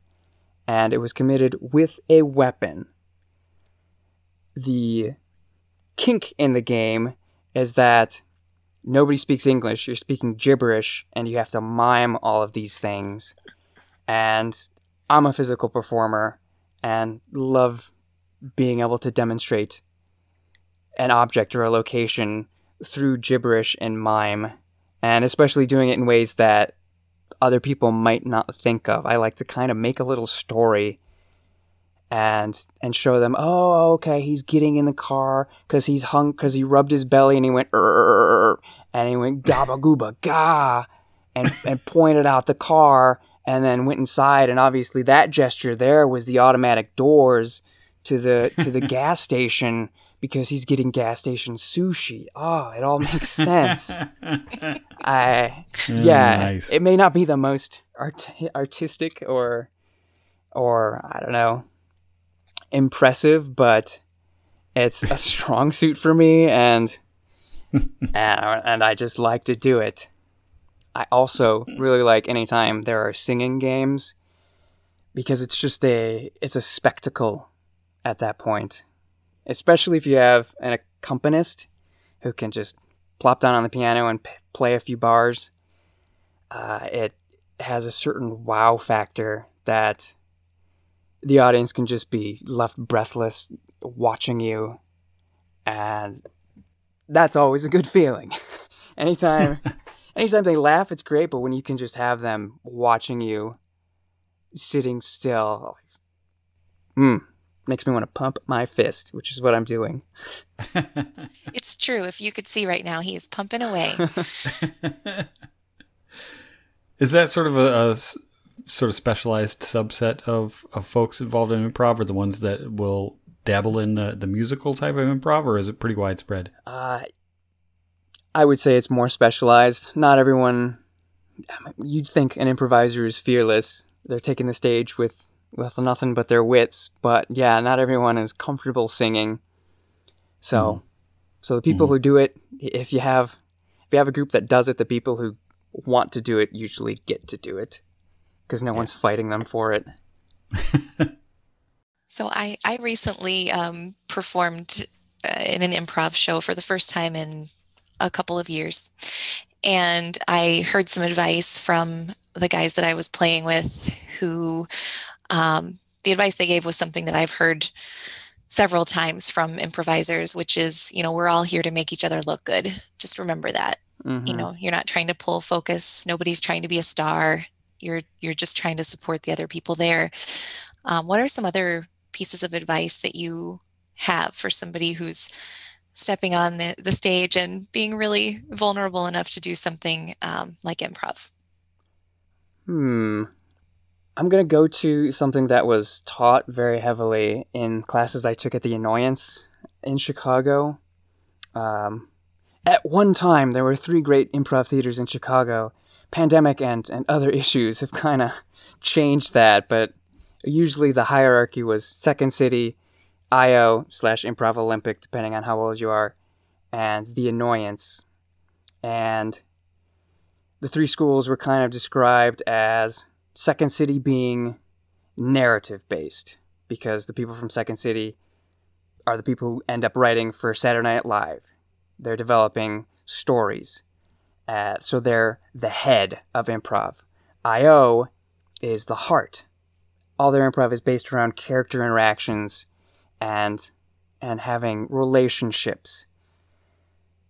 and it was committed with a weapon. The kink in the game is that nobody speaks English, you're speaking gibberish, and you have to mime all of these things. And I'm a physical performer and love being able to demonstrate an object or a location through gibberish and mime, and especially doing it in ways that other people might not think of. I like to kind of make a little story and and show them, oh, okay, he's getting in the car because he's hung because he rubbed his belly and he went and he went gaba gooba ga and and pointed out the car and then went inside and obviously that gesture there was the automatic doors to the to the [laughs] gas station because he's getting gas station sushi. Oh, it all makes [laughs] sense. [laughs] I mm, yeah, nice. it may not be the most art- artistic or or I don't know impressive, but it's a [laughs] strong suit for me, and and and I just like to do it. I also really like anytime there are singing games because it's just a it's a spectacle at that point especially if you have an accompanist who can just plop down on the piano and p- play a few bars. Uh, it has a certain wow factor that the audience can just be left breathless watching you, and that's always a good feeling. [laughs] anytime, [laughs] anytime they laugh, it's great. But when you can just have them watching you, sitting still, hmm makes me want to pump my fist, which is what I'm doing. [laughs] it's true. If you could see right now, he is pumping away. [laughs] is that sort of a, a, sort of specialized subset of, of folks involved in improv, or the ones that will dabble in the, the musical type of improv, or is it pretty widespread? Uh, I would say it's more specialized. Not everyone. You'd think an improviser is fearless. They're taking the stage with with nothing but their wits. But yeah, not everyone is comfortable singing. So, mm. so the people mm. who do it, if you have, if you have a group that does it, the people who want to do it usually get to do it because no yeah. one's fighting them for it. [laughs] so I, I recently um, performed uh, in an improv show for the first time in a couple of years. And I heard some advice from the guys that I was playing with who um, the advice they gave was something that I've heard several times from improvisers, which is, you know, we're all here to make each other look good. Just remember that. Mm-hmm. You know, you're not trying to pull focus. Nobody's trying to be a star. You're you're just trying to support the other people there. Um, what are some other pieces of advice that you have for somebody who's stepping on the, the stage and being really vulnerable enough to do something um, like improv? Hmm. I'm going to go to something that was taught very heavily in classes I took at the Annoyance in Chicago. Um, at one time, there were three great improv theaters in Chicago. Pandemic and, and other [laughs] issues have kind of changed that, but usually the hierarchy was Second City, IO slash Improv Olympic, depending on how old you are, and the Annoyance. And the three schools were kind of described as Second City being narrative based because the people from Second City are the people who end up writing for Saturday Night Live. They're developing stories. Uh, so they're the head of improv. IO is the heart. All their improv is based around character interactions and and having relationships.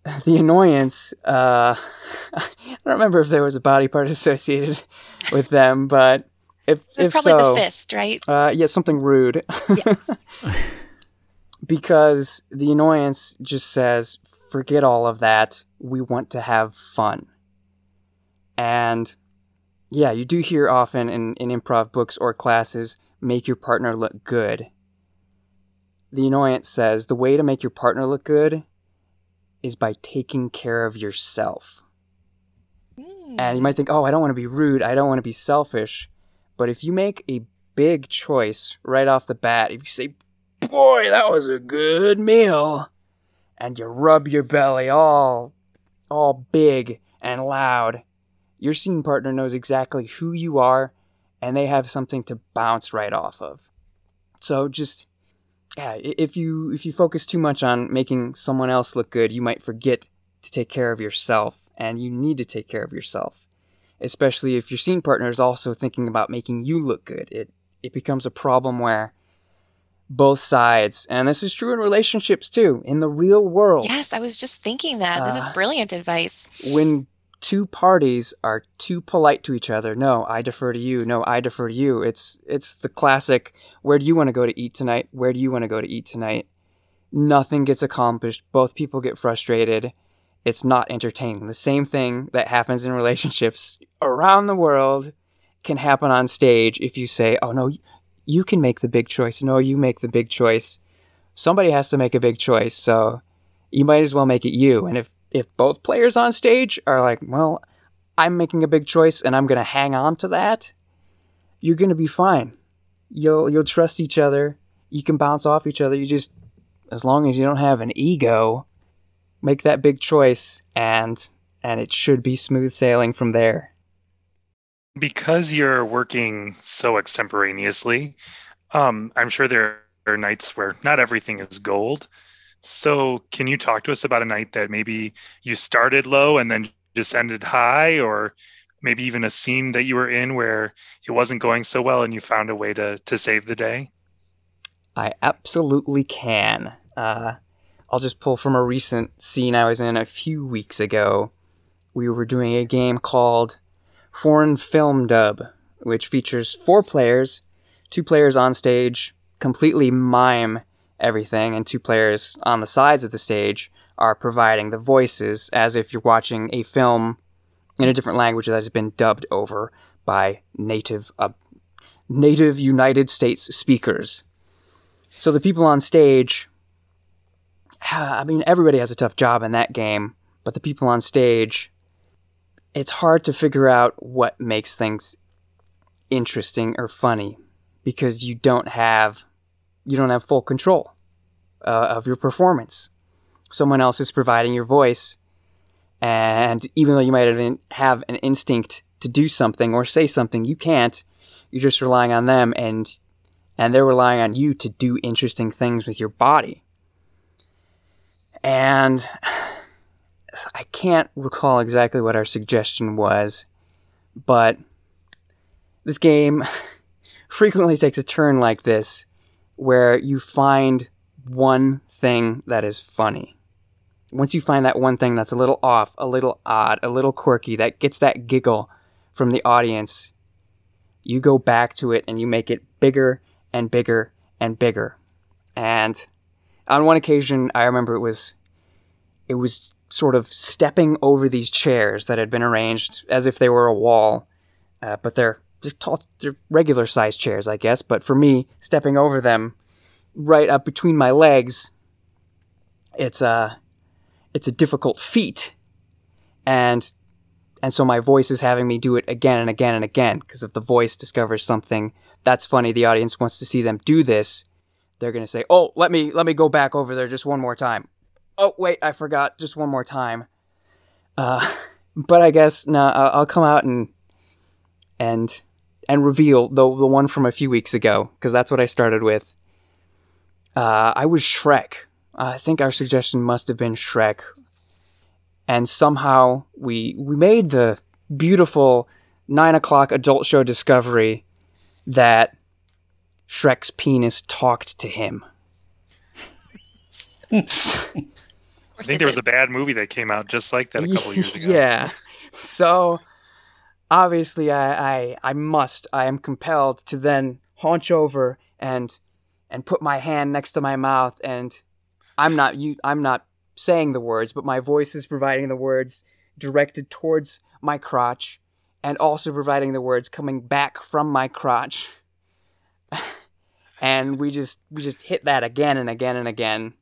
[laughs] The annoyance, uh, [laughs] I don't remember if there was a body part [laughs] associated with them, but if, it's probably so, the fist, right? Uh, yeah, something rude. Yeah. because the annoyance just says, forget all of that. We want to have fun. And yeah, you do hear often in, in improv books or classes, make your partner look good. The annoyance says the way to make your partner look good is by taking care of yourself. Mm. And you might think, oh, I don't want to be rude. I don't want to be selfish. But if you make a big choice right off the bat, if you say, boy, that was a good meal, and you rub your belly all, all big and loud, your scene partner knows exactly who you are and they have something to bounce right off of. So just yeah, if you if you focus too much on making someone else look good, you might forget to take care of yourself, and you need to take care of yourself. Especially if your scene partner is also thinking about making you look good. It it becomes a problem where both sides, and this is true in relationships too, in the real world. Yes, I was just thinking that. Uh, this is uh, brilliant advice. When two parties are too polite to each other. No, I defer to you. No, I defer to you. It's it's the classic where do you want to go to eat tonight? Where do you want to go to eat tonight? Nothing gets accomplished. Both people get frustrated. It's not entertaining. The same thing that happens in relationships around the world can happen on stage if you say, "Oh no, you can make the big choice." No, you make the big choice. Somebody has to make a big choice, so you might as well make it you. And if if both players on stage are like, well, I'm making a big choice and I'm going to hang on to that, you're going to be fine. You'll you'll trust each other. You can bounce off each other. You just as long as you don't have an ego, make that big choice and and it should be smooth sailing from there. Because you're working so extemporaneously, um, I'm sure there are nights where not everything is gold. So, can you talk to us about a night that maybe you started low and then just ended high, or maybe even a scene that you were in where it wasn't going so well and you found a way to to save the day? I absolutely can. Uh, I'll just pull from a recent scene I was in a few weeks ago. We were doing a game called Foreign Film Dub, which features four players, two players on stage, completely mime everything, and two players on the sides of the stage are providing the voices as if you're watching a film in a different language that has been dubbed over by native uh, native United States speakers. So the people on stage, [sighs] I mean, everybody has a tough job in that game, but the people on stage, it's hard to figure out what makes things interesting or funny because you don't have you don't have full control uh, of your performance. Someone else is providing your voice, and even though you might have an instinct to do something or say something, you can't. You're just relying on them, and and they're relying on you to do interesting things with your body. And [sighs] I can't recall exactly what our suggestion was, but this game [laughs] frequently takes a turn like this where you find one thing that is funny. Once you find that one thing that's a little off, a little odd, a little quirky, that gets that giggle from the audience, you go back to it and you make it bigger and bigger and bigger. And on one occasion, I remember it was it was sort of stepping over these chairs that had been arranged as if they were a wall, uh, but they're they're, tall, they're regular sized chairs, I guess. But for me, stepping over them right up between my legs, it's a it's a difficult feat, and and so my voice is having me do it again and again and again because if the voice discovers something that's funny, the audience wants to see them do this. They're gonna say, "Oh, let me let me go back over there just one more time." Oh wait, I forgot. Just one more time. Uh, [laughs] but I guess no, I'll, I'll come out and and and reveal the the one from a few weeks ago because that's what I started with. Uh, I was Shrek. I think our suggestion must have been Shrek, and somehow we we made the beautiful nine o'clock adult show discovery that Shrek's penis talked to him. I think there was a bad movie that came out just like that a couple years ago. [laughs] Yeah. So obviously I, I I must I am compelled to then haunch over and and put my hand next to my mouth and I'm not you I'm not saying the words but my voice is providing the words directed towards my crotch and also providing the words coming back from my crotch [laughs] and we just we just hit that again and again and again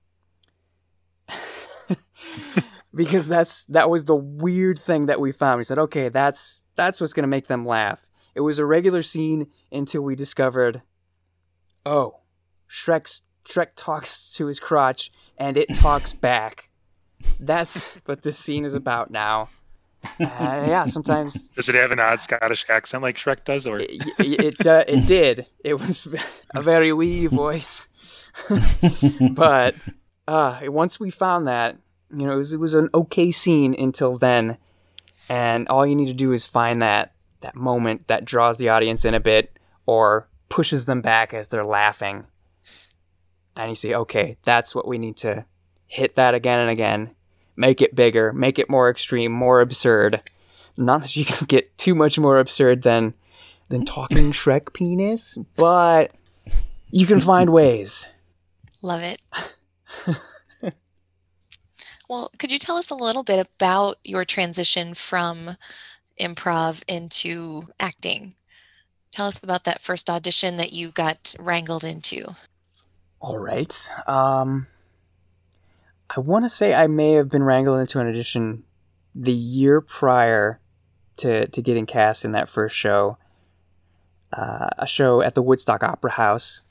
[laughs] because that's that was the weird thing that we found. We said, okay, that's that's what's gonna make them laugh. It was a regular scene until we discovered, oh, Shrek's Shrek talks to his crotch and it talks [laughs] back. That's what this scene is about now. Uh, yeah, sometimes [laughs] Does it have an odd Scottish accent like Shrek does, or it it, uh, it did. It was [laughs] a very wee voice, but uh, once we found that, you know, it was, it was an okay scene until then, and all you need to do is find that that moment that draws the audience in a bit or pushes them back as they're laughing, and you say, okay, that's what we need to hit that again and again, make it bigger, make it more extreme, more absurd. Not that you [laughs] can get too much more absurd than than talking [laughs] Shrek penis, but you can find ways. Love it. [laughs] well, could you tell us a little bit about your transition from improv into acting? Tell us about that first audition that you got wrangled into. All right. Um, I want to say I may have been wrangled into an audition the year prior to, to getting cast in that first show. Uh, a show at the Woodstock Opera House.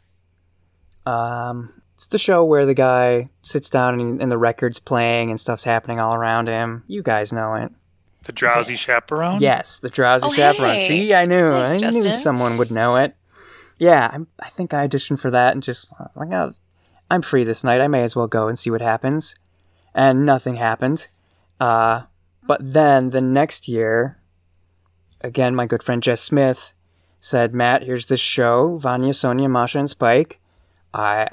Um, it's the show where the guy sits down and, and the record's playing and stuff's happening all around him. You guys know it. the drowsy chaperone? Yes, the drowsy Oh, chaperone. hey. See, I knew. Thanks, I knew someone would know it. Yeah, I'm, I think I auditioned for that and just like, oh, I'm free this night. I may as well go and see what happens. And nothing happened. Uh, but then the next year, again, my good friend Jess Smith said, "Matt, here's this show: Vanya, Sonia, Masha, and Spike. I,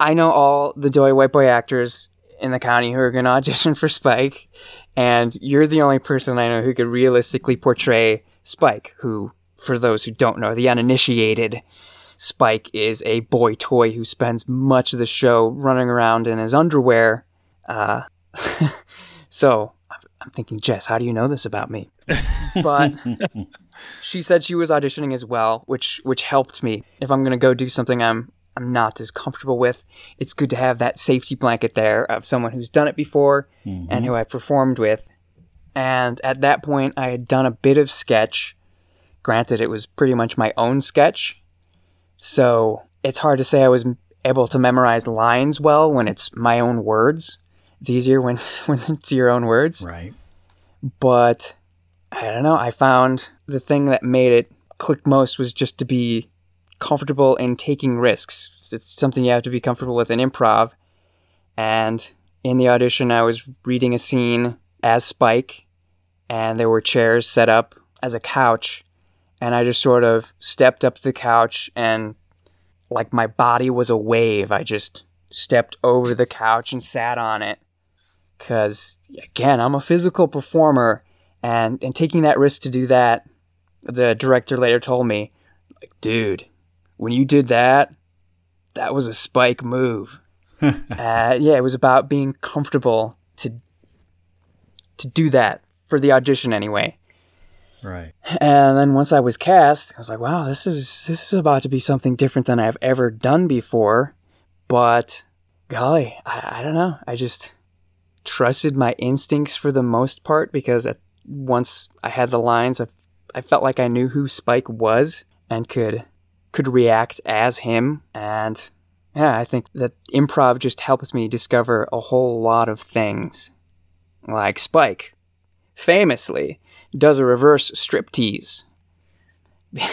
I know all the doy white boy actors in the county who are going to audition for Spike, and you're the only person I know who could realistically portray Spike. Who, for those who don't know, the uninitiated." Spike is a boy toy who spends much of the show running around in his underwear. Uh, [laughs] so I'm- I'm thinking, Jess, how do you know this about me? [laughs] But she said she was auditioning as well, which which helped me. If I'm gonna go do something I'm I'm not as comfortable with, it's good to have that safety blanket there of someone who's done it before mm-hmm. and who I performed with. And at that point, I had done a bit of sketch. Granted, it was pretty much my own sketch, so it's hard to say I was able to memorize lines well when it's my own words. It's easier when [laughs] when it's your own words Right. but I don't know. I found the thing that made it click most was just to be comfortable in taking risks. It's something you have to be comfortable with in improv, and in the audition, I was reading a scene as Spike, and there were chairs set up as a couch, and I just sort of stepped up the couch and like my body was a wave. I just stepped over the couch and sat on it. Cause again, I'm a physical performer and, and taking that risk to do that, the director later told me, like, dude, when you did that, that was a spike move. [laughs] uh, yeah, it was about being comfortable to to do that for the audition anyway. Right. And then once I was cast, I was like, wow, this is this is about to be something different than I've ever done before. But golly, I, I don't know. I just trusted my instincts for the most part because at, once I had the lines, I, I felt like I knew who Spike was and could could react as him. And yeah, I think that improv just helped me discover a whole lot of things. Like Spike, famously, does a reverse striptease. [laughs]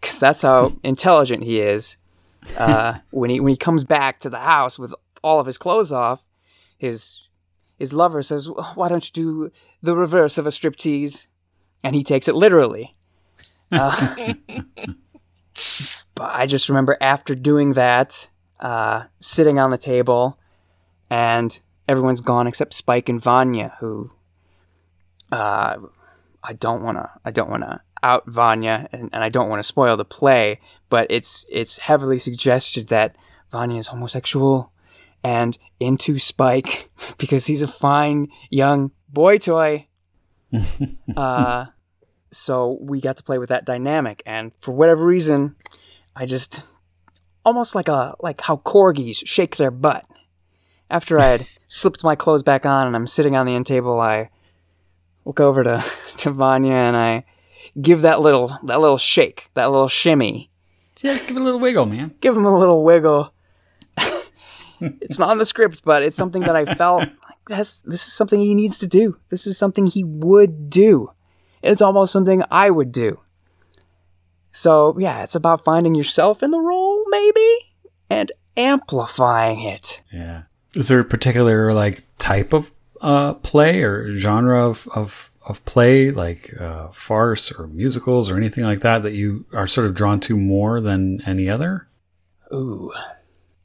Because that's how intelligent he is. Uh, [laughs] when he when he comes back to the house with all of his clothes off, his his lover says, "Why don't you do the reverse of a striptease?" And he takes it literally. [laughs] Uh, but I just remember after doing that, uh, sitting on the table, and everyone's gone except Spike and Vanya, who uh, I don't want to. I don't want to out Vanya, and, and I don't want to spoil the play. But it's it's heavily suggested that Vanya is homosexual and into Spike [laughs] because he's a fine young boy toy. [laughs] uh, so we got to play with that dynamic, and for whatever reason, I just almost like a like how corgis shake their butt. After I had [laughs] slipped my clothes back on and I'm sitting on the end table, I look over to, [laughs] to Vanya and I give that little that little shake, that little shimmy. Just give it a little wiggle, man. Give him a little wiggle. [laughs] it's not in the script, but it's something that I felt like this this is something he needs to do. This is something he would do. It's almost something I would do. So yeah, it's about finding yourself in the role, maybe, and amplifying it. Yeah. Is there a particular like type of uh, play or genre of, of, of play, like uh, farce or musicals or anything like that, that you are sort of drawn to more than any other? Ooh,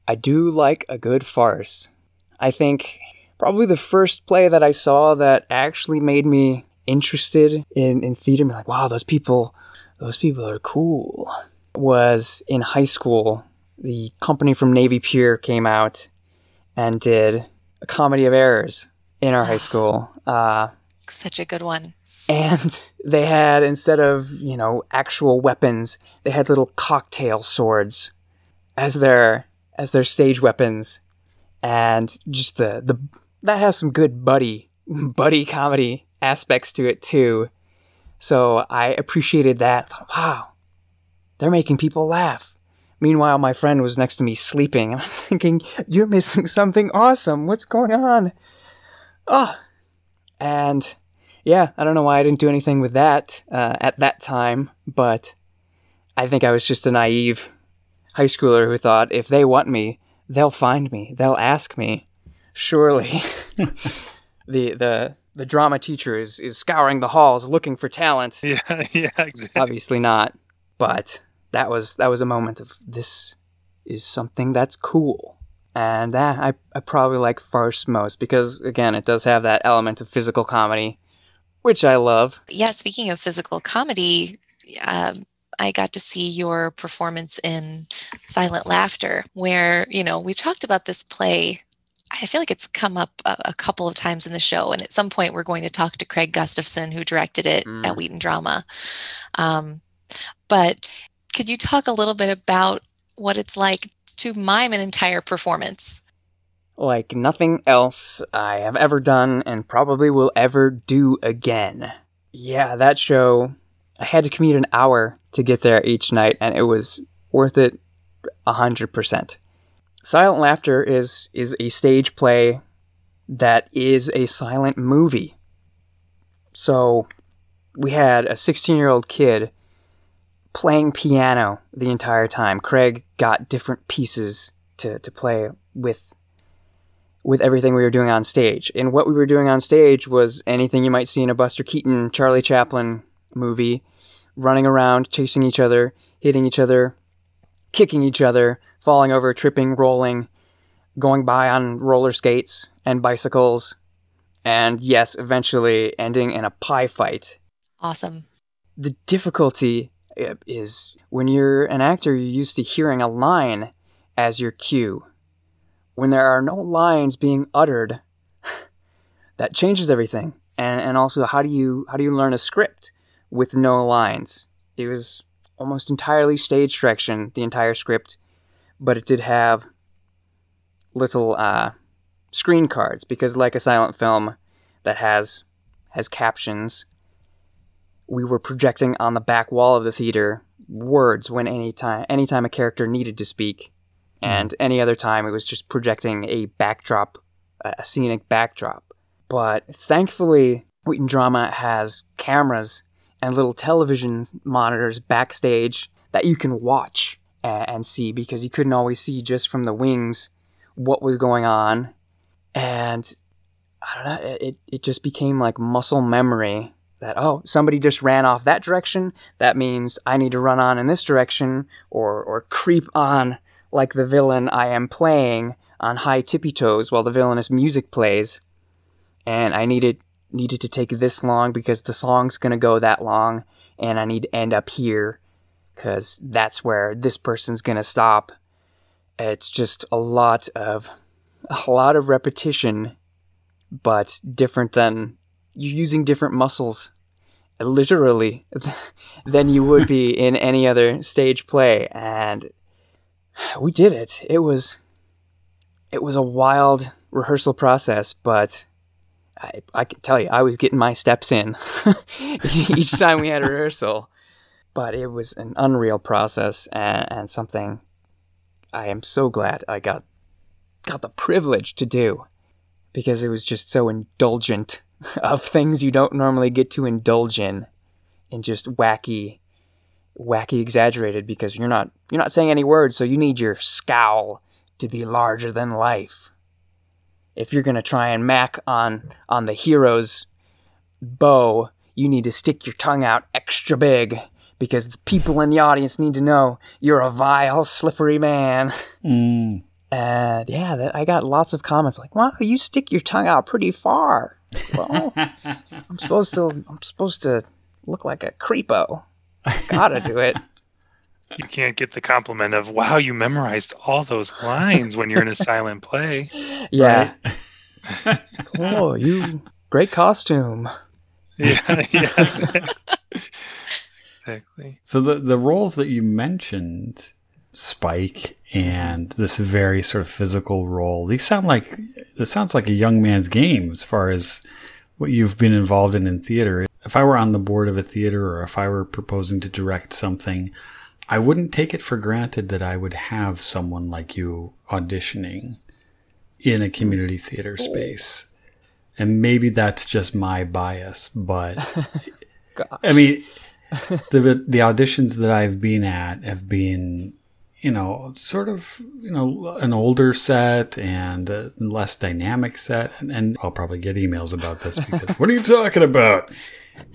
I do like a good farce. I think probably the first play that I saw that actually made me interested in, in theater, like, wow, those people, those people are cool, was in high school. The company from Navy Pier came out and did a comedy of errors in our high school. [sighs] Uh, Such a good one. and they had instead of you know actual weapons, they had little cocktail swords as their as their stage weapons, and just the the that has some good buddy [laughs] buddy comedy aspects to it too. So I appreciated that. Wow, they're making people laugh. Meanwhile, my friend was next to me sleeping, and I'm [laughs] thinking, "You're missing something awesome. What's going on?" Oh, and yeah, I don't know why I didn't do anything with that uh, at that time, but I think I was just a naive high schooler who thought if they want me, they'll find me, they'll ask me. Surely, [laughs] the the the drama teacher is is scouring the halls looking for talent. [laughs] Yeah, yeah, exactly. Obviously not, but that was that was a moment of this is something that's cool. And uh, I, I probably like farce most because, again, it does have that element of physical comedy, which I love. Yeah, speaking of physical comedy, um, I got to see your performance in Silent Laughter, where, you know, we've talked about this play. I feel like it's come up a, a couple of times in the show. And at some point, we're going to talk to Craig Gustafson, who directed it Mm. at Wheaton Drama. Um, but could you talk a little bit about what it's like to mime an entire performance? Like nothing else I have ever done and probably will ever do again. Yeah, that show, I had to commute an hour to get there each night, and it was worth it a hundred percent. Silent Laughter is is a stage play that is a silent movie. So we had a 16 year old kid playing piano the entire time. Craig got different pieces to, to play with with everything we were doing on stage. And what we were doing on stage was anything you might see in a Buster Keaton, Charlie Chaplin movie, running around, chasing each other, hitting each other, kicking each other, falling over, tripping, rolling, going by on roller skates and bicycles, and yes, eventually ending in a pie fight. Awesome. The difficulty uh, is when you're an actor, you're used to hearing a line as your cue. When there are no lines being uttered, [laughs] that changes everything. And, and also, how do you how do you learn a script with no lines? It was almost entirely stage direction, the entire script, but it did have little uh, screen cards because, like a silent film that has has captions, we were projecting on the back wall of the theater words when any time anytime a character needed to speak, and any other time it was just projecting a backdrop, a scenic backdrop. But thankfully, Wheaton Drama has cameras and little television monitors backstage that you can watch and, see because you couldn't always see just from the wings what was going on. And I don't know, it, it just became like muscle memory that, oh, somebody just ran off that direction. That means I need to run on in this direction or, or creep on like the villain I am playing on high tippy toes while the villainous music plays. And I needed needed to take this long because the song's to go that long and I need to end up here because that's where this person's going to stop. It's just a lot of a lot of repetition but different than you're using different muscles literally [laughs] than you would be in any other stage play and we did it. It was it was a wild rehearsal process, but I, I can tell you, I was getting my steps in [laughs] each time we had a rehearsal. But it was an unreal process and, and something I am so glad I got got the privilege to do because it was just so indulgent [laughs] of things you don't normally get to indulge in and just wacky wacky exaggerated because you're not you're not saying any words so you need your scowl to be larger than life. If you're going to try and mac on on the hero's bow, you need to stick your tongue out extra big because the people in the audience need to know you're a vile, slippery man. [laughs] Mm. And yeah, that, I got lots of comments like, "Wow, you stick your tongue out pretty far." Well, [laughs] I'm supposed to. I'm supposed to look like a creepo. Gotta do it. You can't get the compliment of "Wow, you memorized all those lines" when you're in a silent play. Yeah. oh, you great costume. [laughs] Yeah, yeah, exactly. Exactly. So the the roles that you mentioned, Spike and this very sort of physical role, these sound like this sounds like a young man's game as far as what you've been involved in in theater. If I were on the board of a theater or if I were proposing to direct something, I wouldn't take it for granted that I would have someone like you auditioning in a community theater space. And maybe that's just my bias, but [laughs] I mean, the the auditions that I've been at have been, you know, sort of, you know, an older set and a less dynamic set, and, and I'll probably get emails about this because what are you talking about?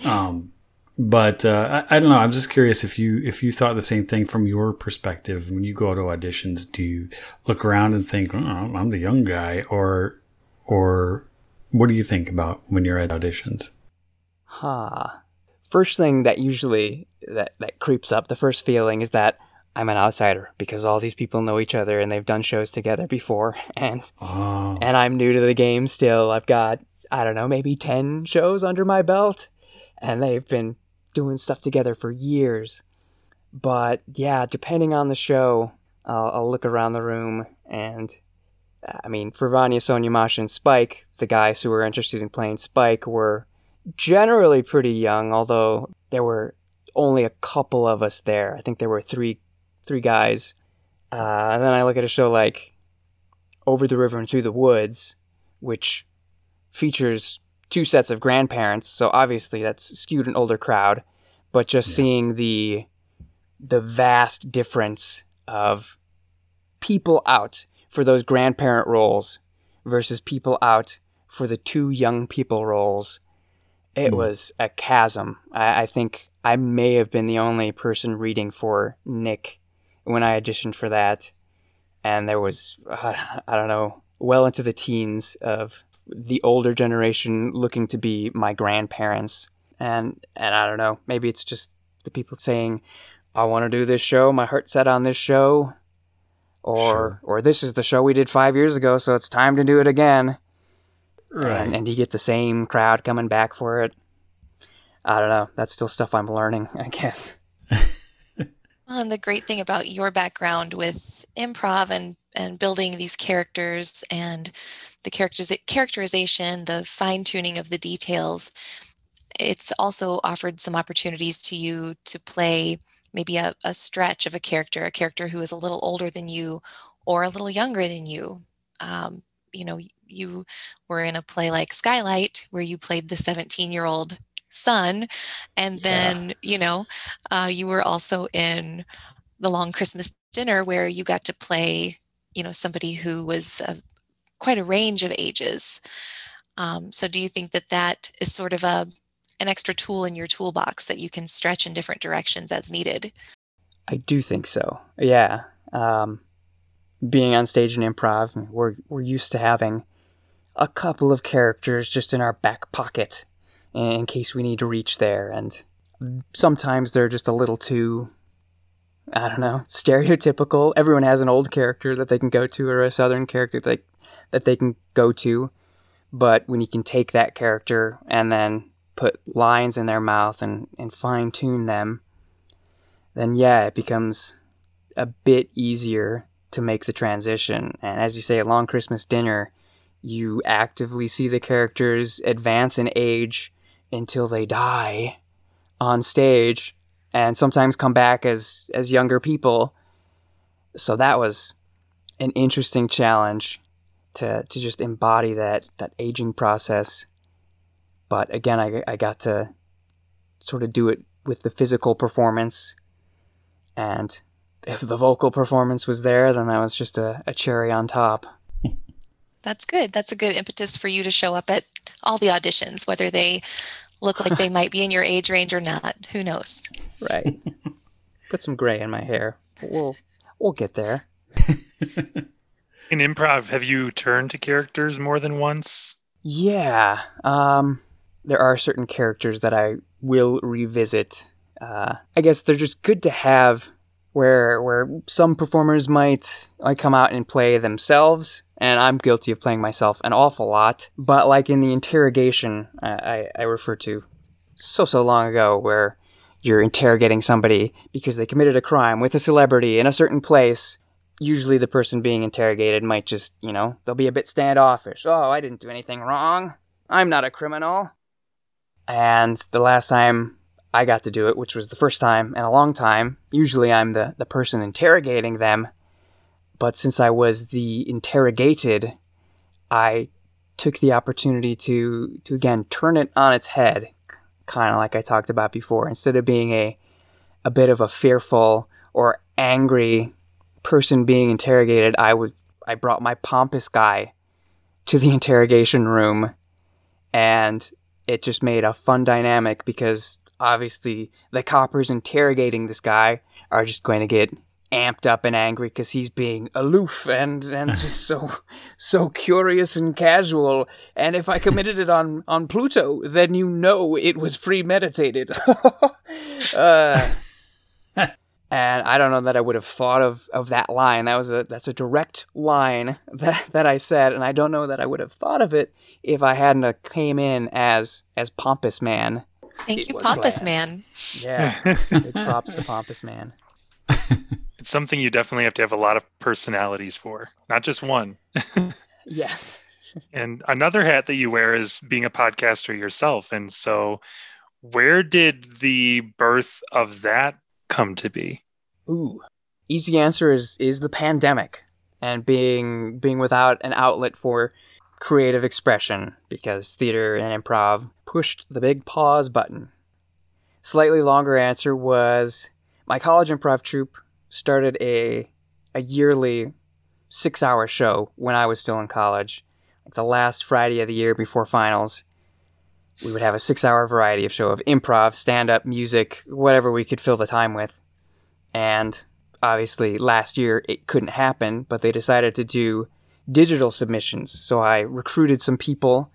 Um, but uh, I, I don't know. I'm just curious if you if you thought the same thing from your perspective when you go to auditions. Do you look around and think, oh, I'm the young guy, or or what do you think about when you're at auditions? Huh. First thing that usually that, that creeps up, the first feeling is that I'm an outsider because all these people know each other and they've done shows together before [laughs] and Oh, and I'm new to the game still. I've got I don't know, maybe 10 shows under my belt and they've been doing stuff together for years. But yeah, depending on the show, I'll, I'll look around the room and I mean, for Vanya, Sonia, Masha, and Spike, the guys who were interested in playing Spike were generally pretty young, although there were only a couple of us there. I think there were three three guys. Uh, and then I look at a show like Over the River and Through the Woods, which features two sets of grandparents, so obviously that's skewed an older crowd. But just Yeah. seeing the the vast difference of people out for those grandparent roles versus people out for the two young people roles. It Hmm. was a chasm. I, I think I may have been the only person reading for Nick when I auditioned for that. And there was, uh, [laughs] I don't know, well into the teens of the older generation looking to be my grandparents. And, and I don't know, maybe it's just the people saying, I want to do this show. My heart's set on this show. Or, Sure. or this is the show we did five years ago, so it's time to do it again Right. and, and you get the same crowd coming back for it. I don't know. That's still stuff I'm learning, I guess. [laughs] Well, and the great thing about your background with improv and and building these characters and the characters characterization, the fine tuning of the details, it's also offered some opportunities to you to play maybe a, a stretch of a character, a character who is a little older than you or a little younger than you. Um, you know, you were in a play like Skylight where you played the 17 year old son and Yeah. then you know uh, you were also in the long christmas dinner where you got to play you know somebody who was uh, quite a range of ages um, so do you think that that is sort of a an extra tool in your toolbox that you can stretch in different directions as needed I do think so. Yeah. Um, being on stage in improv, we're, we're used to having a couple of characters just in our back pocket in case we need to reach there. And sometimes they're just a little too, I don't know, stereotypical. Everyone has an old character that they can go to or a southern character that they, that they can go to. But when you can take that character and then put lines in their mouth and, and fine tune them, then yeah, it becomes a bit easier to make the transition. And as you say, at Long Christmas Dinner, you actively see the characters advance in age until they die on stage and sometimes come back as as younger people. So that was an interesting challenge to to just embody that that aging process. But again, I I got to sort of do it with the physical performance and if the vocal performance was there, then that was just a, a cherry on top. that's good that's a good impetus for you to show up at all the auditions whether they look like they might be in your age range or not who knows Right. [laughs] Put some gray in my hair. We'll we'll get there. [laughs] In improv, have you turned to characters more than once? Yeah. Um there are certain characters that I will revisit. Uh I guess they're just good to have where where some performers might might come out and play themselves and I'm guilty of playing myself an awful lot. But like in the interrogation I, I, I referred to so so long ago where you're interrogating somebody because they committed a crime with a celebrity in a certain place. Usually, the person being interrogated might just, you know, they'll be a bit standoffish. Oh, I didn't do anything wrong. I'm not a criminal. And the last time I got to do it, which was the first time in a long time, usually I'm the, the person interrogating them. But since I was the interrogated, I took the opportunity to, to again turn it on its head kind of like I talked about before. Instead of being a a bit of a fearful or angry person being interrogated, I would I brought my pompous guy to the [laughs] interrogation room, and it just made a fun dynamic because obviously the coppers interrogating this guy are just going to get amped up and angry because he's being aloof and and [laughs] just so so curious and casual. And if i committed it on on pluto then you know it was premeditated. [laughs] Uh, [laughs] and i don't know that i would have thought of of that line. That was a that's a direct line that that i said and i don't know that i would have thought of it if i hadn't came in as as pompous man thank It you pompous bland. man yeah big [laughs] props to pompous man [laughs] It's something you definitely have to have a lot of personalities for, not just one. [laughs] yes And another hat that you wear is being a podcaster yourself. And so, where did the birth of that come to be? Ooh. Easy answer is is the pandemic and being being without an outlet for creative expression because theater and improv pushed the big pause button. Slightly longer answer was my college improv troupe started a a yearly 6-hour show when I was still in college. like the last Friday of the year before finals, we would have a six hour variety of show of improv, stand up, music, whatever we could fill the time with. And obviously, last year it couldn't happen, but they decided to do digital submissions. So I recruited some people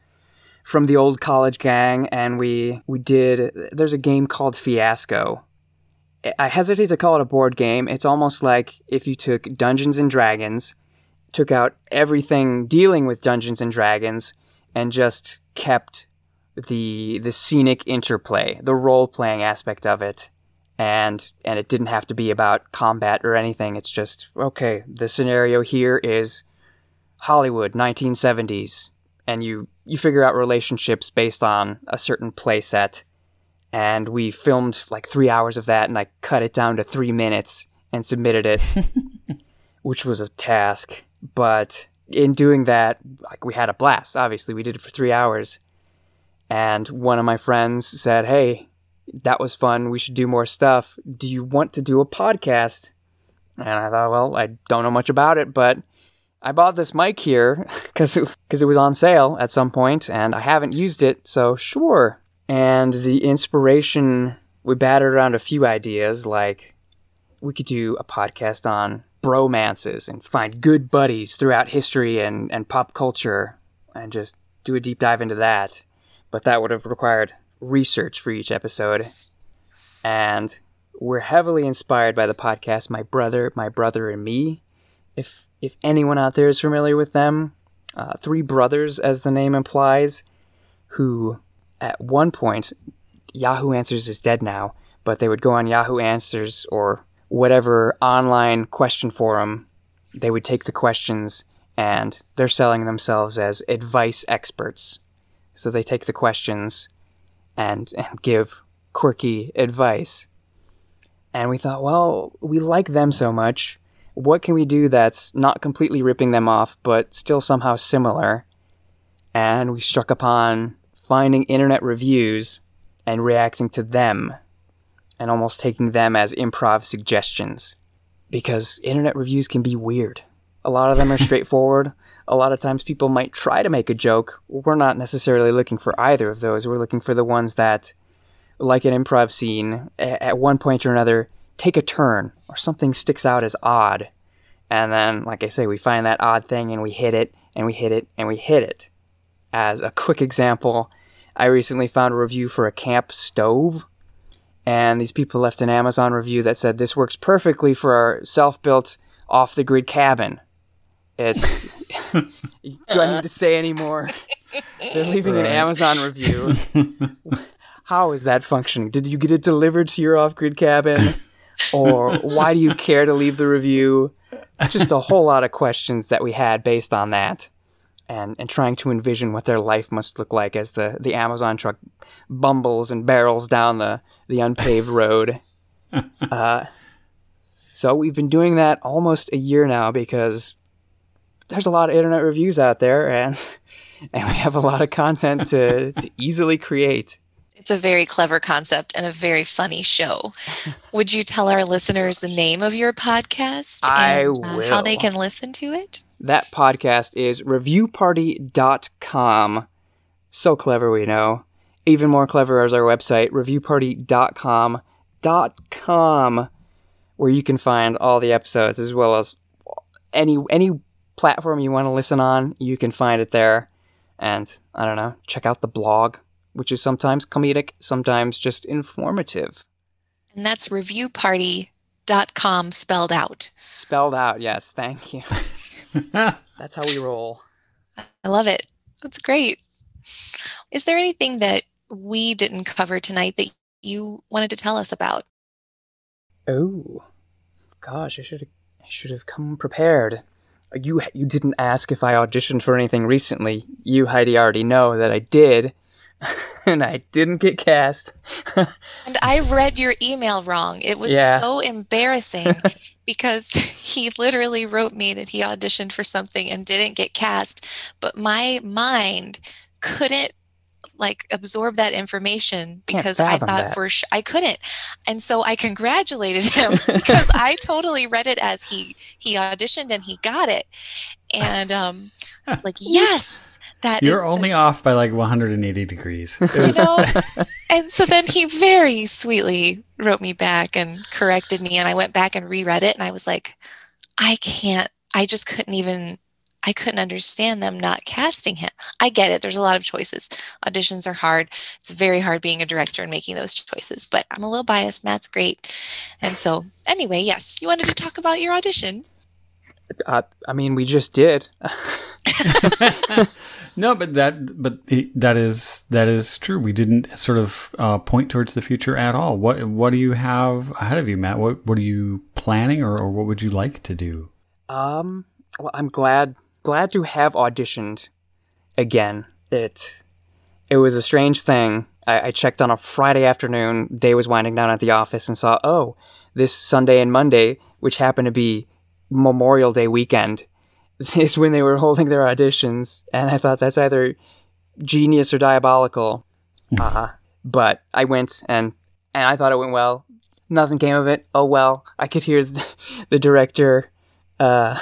from the old college gang and we we did there's a game called Fiasco. I hesitate to call it a board game. It's almost like if you took Dungeons and Dragons, took out everything dealing with Dungeons and Dragons and just kept the the scenic interplay, the role playing aspect of it, and and it didn't have to be about combat or anything. It's just okay. The scenario here is Hollywood, 1970s, and you you figure out relationships based on a certain play set. And we filmed like three hours of that, and I cut it down to three minutes and submitted it, [laughs] which was a task. But in doing that, like we had a blast. Obviously, we did it for three hours and one of my friends said, Hey, that was fun. We should do more stuff. Do you want to do a podcast? And I thought, well, I don't know much about it, but I bought this mic here [laughs] because it, cause it was on sale at some point and I haven't used it, so sure. And the inspiration, we battered around a few ideas like we could do a podcast on bromances and find good buddies throughout history and, and pop culture and just do a deep dive into that but that would have required research for each episode. And we're heavily inspired by the podcast My Brother, My Brother and Me. If if anyone out there is familiar with them, uh, three brothers, as the name implies, who at one point Yahoo Answers is dead now, but they would go on Yahoo Answers or whatever online question forum. They would take the questions and they're selling themselves as advice experts. So they take the questions and, and give quirky advice. And we thought, well, we like them so much. What can we do that's not completely ripping them off, but still somehow similar? And we struck upon finding internet reviews and reacting to them and almost taking them as improv suggestions. Because internet reviews can be weird. A lot of them are [laughs] straightforward a lot of times people might try to make a joke. We're not necessarily looking for either of those. We're looking for the ones that, like an improv scene, at one point or another, take a turn or something sticks out as odd. And then, like I say, we find that odd thing and we hit it and we hit it and we hit it. As a quick example, I recently found a review for a camp stove. And these people left an Amazon review that said this works perfectly for our self built off the grid cabin. It's. [laughs] do I need to say any more? [laughs] They're leaving right. an Amazon review. [laughs] How is that functioning? Did you get it delivered to your off grid cabin? Or [laughs] why do you care to leave the review? Just a whole lot of questions that we had based on that. And, and trying to envision what their life must look like as the, the Amazon truck bumbles and barrels down the, the unpaved road. [laughs] Uh, so we've been doing that almost a year now because there's a lot of internet reviews out there, and [laughs] and we have a lot of content to to easily create. It's a very clever concept and a very funny show. Would you tell our listeners the name of your podcast I and uh, how they can listen to it? That podcast is reviewparty.com. So clever, we know. Even more clever is our website, reviewparty.com. Dot com, where you can find all the episodes as well as any any platform you want to listen on, you can find it there. And I don't know, check out the blog, which is sometimes comedic, sometimes just informative. And that's reviewparty.com spelled out. Spelled out, yes. Thank you. [laughs] that's how we roll. I love it. That's great. Is there anything that we didn't cover tonight that you wanted to tell us about? Oh, gosh, I should have, I should have come prepared you you didn't ask if I auditioned for anything recently. You, Heidi, already know that I did, [laughs] and I didn't get cast. [laughs] and I read your email wrong. It was yeah. so embarrassing [laughs] because he literally wrote me that he auditioned for something and didn't get cast, but my mind couldn't like absorb that information because I thought that. for sure I couldn't. And so I congratulated him because I totally read it as he he auditioned and he got it. And um like yes, that You're only off by like 180 degrees. [laughs] You know? [laughs] And so then he very sweetly wrote me back and corrected me and i went back and reread it and i was like i can't i just couldn't even i couldn't understand them not casting him. I get it there's a lot of choices. Auditions are hard. It's very hard being a director and making those choices but i'm a little biased matt's great. And so anyway yes you wanted to talk about your audition Uh, I mean, we just did. [laughs] no, but that but that is that is true. We didn't sort of uh, point towards the future at all. What what do you have ahead of you, Matt? What what are you planning, or, or what would you like to do? Um, well, I'm glad glad to have auditioned again. It it was a strange thing. I, I checked on a Friday afternoon. Day was winding down at the office and saw oh this Sunday and Monday, which happened to be Memorial Day weekend, [laughs] is when they were holding their auditions, and I thought that's either genius or diabolical. [laughs] Uh, but I went and and I thought it went well. Nothing came of it. Oh well. I could hear the, [laughs] the director uh,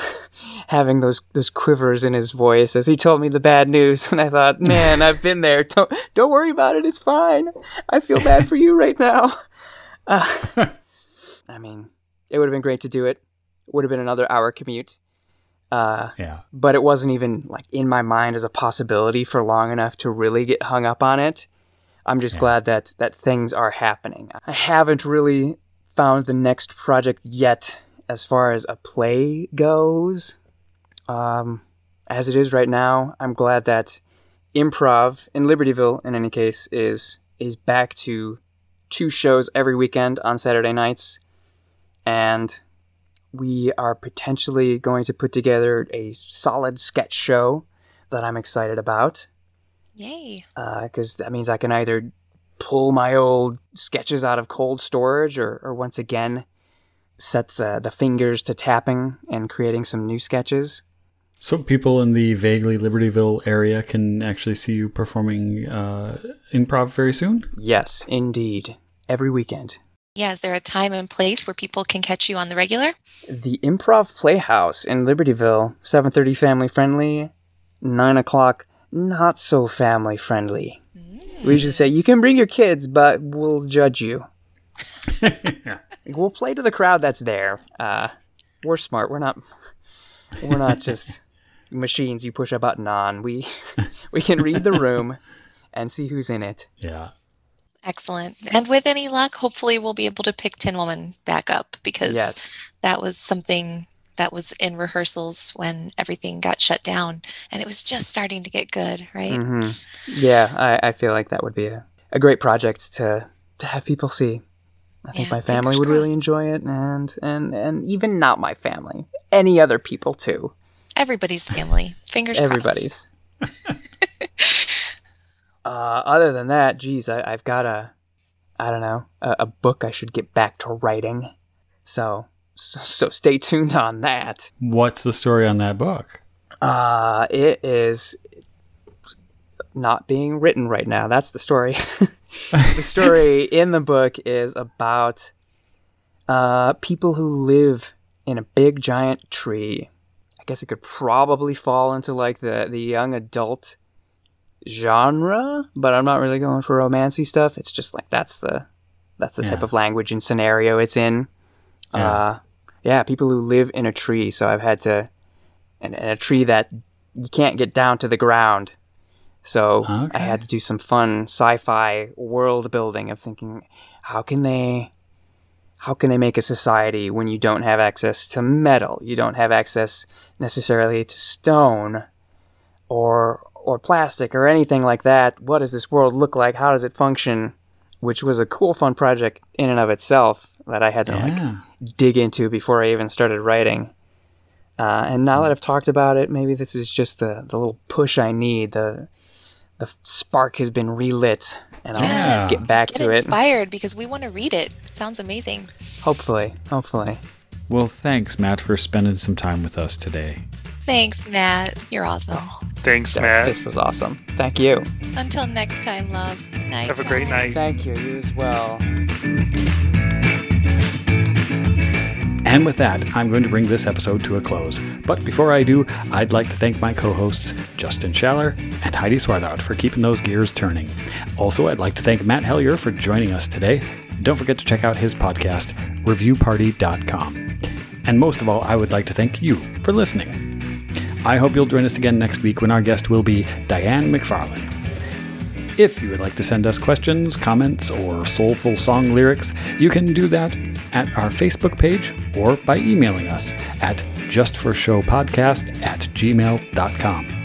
having those those quivers in his voice as he told me the bad news, and I thought, man, I've been there. Don't don't worry about it. It's fine. I feel bad for you right now. Uh, I mean, it would have been great to do it. Would have been another hour commute. Uh, Yeah, but it wasn't even like in my mind as a possibility for long enough to really get hung up on it. I'm just Yeah. glad that that things are happening. I haven't really found the next project yet as far as a play goes. Um, as it is right now, I'm glad that improv in Libertyville, in any case, is is back to two shows every weekend on Saturday nights, and we are potentially going to put together a solid sketch show that I'm excited about yay because that means I can either pull my old sketches out of cold storage or, or once again set the, the fingers to tapping and creating some new sketches. so people in the vaguely Libertyville area can actually see you performing uh, improv very soon. Yes, indeed. Every weekend. Yeah is there a time and place where people can catch you on the regular The Improv Playhouse in Libertyville, 7.30 family friendly, 9 o'clock not so family friendly. We should say, you can bring your kids, but we'll judge you. [laughs] We'll play to the crowd that's there. Uh, we're smart. We're not. We're not just [laughs] machines you push a button on. We [laughs] we can read the room and see who's in it. Yeah. Excellent. And with any luck, hopefully we'll be able to pick Tin Woman back up because Yes. that was something that was in rehearsals when everything got shut down and it was just starting to get good, right? hmm Yeah, I, I feel like that would be a, a great project to to have people see. I think Yeah, my family would really enjoy it, and and and even not my family, any other people too. Everybody's family. Fingers crossed. Everybody's. [laughs] uh, other than that, geez, I, I've got a, I don't know, a, a book I should get back to writing. So, so, so stay tuned on that. What's the story on that book? Uh, it is not being written right now. That's the story. [laughs] the story [laughs] in the book is about uh, people who live in a big giant tree. I guess it could probably fall into like the, the young adult genre, but I'm not really going for romancy stuff. It's just like that's the that's the type of language and scenario it's in. Yeah. Uh, yeah, people who live in a tree. So I've had to, and, and a tree that you can't get down to the ground. So Okay. I had to do some fun sci-fi world building of thinking, how can they, how can they make a society when you don't have access to metal, you don't have access necessarily to stone, or or plastic or anything like that? What does this world look like? How does it function? Which was a cool, fun project in and of itself that I had to like dig into before I even started writing. Uh, and now that I've talked about it, maybe this is just the, the little push I need. The the spark has been relit, and I'll Yes. get back Get to it. inspired because we want to read it. It sounds amazing. Hopefully, hopefully. Well, thanks, Matt, for spending some time with us today. Thanks, Matt. You're awesome. Thanks, Th- Matt. This was awesome. Thank you. Until next time, love. Night, Have a great night. Thank you. You as well. And with that, I'm going to bring this episode to a close. But before I do, I'd like to thank my co hosts, Justin Schaller and Heidi Swarthout, for keeping those gears turning. Also, I'd like to thank Matt Hellyer for joining us today. Don't forget to check out his podcast, reviewparty.com. And most of all, I would like to thank you for listening. I hope you'll join us again next week when our guest will be Diane McFarlane. If you would like to send us questions, comments, or soulful song lyrics, you can do that at our Facebook page or by emailing us at justforshowpodcast at gmail.com.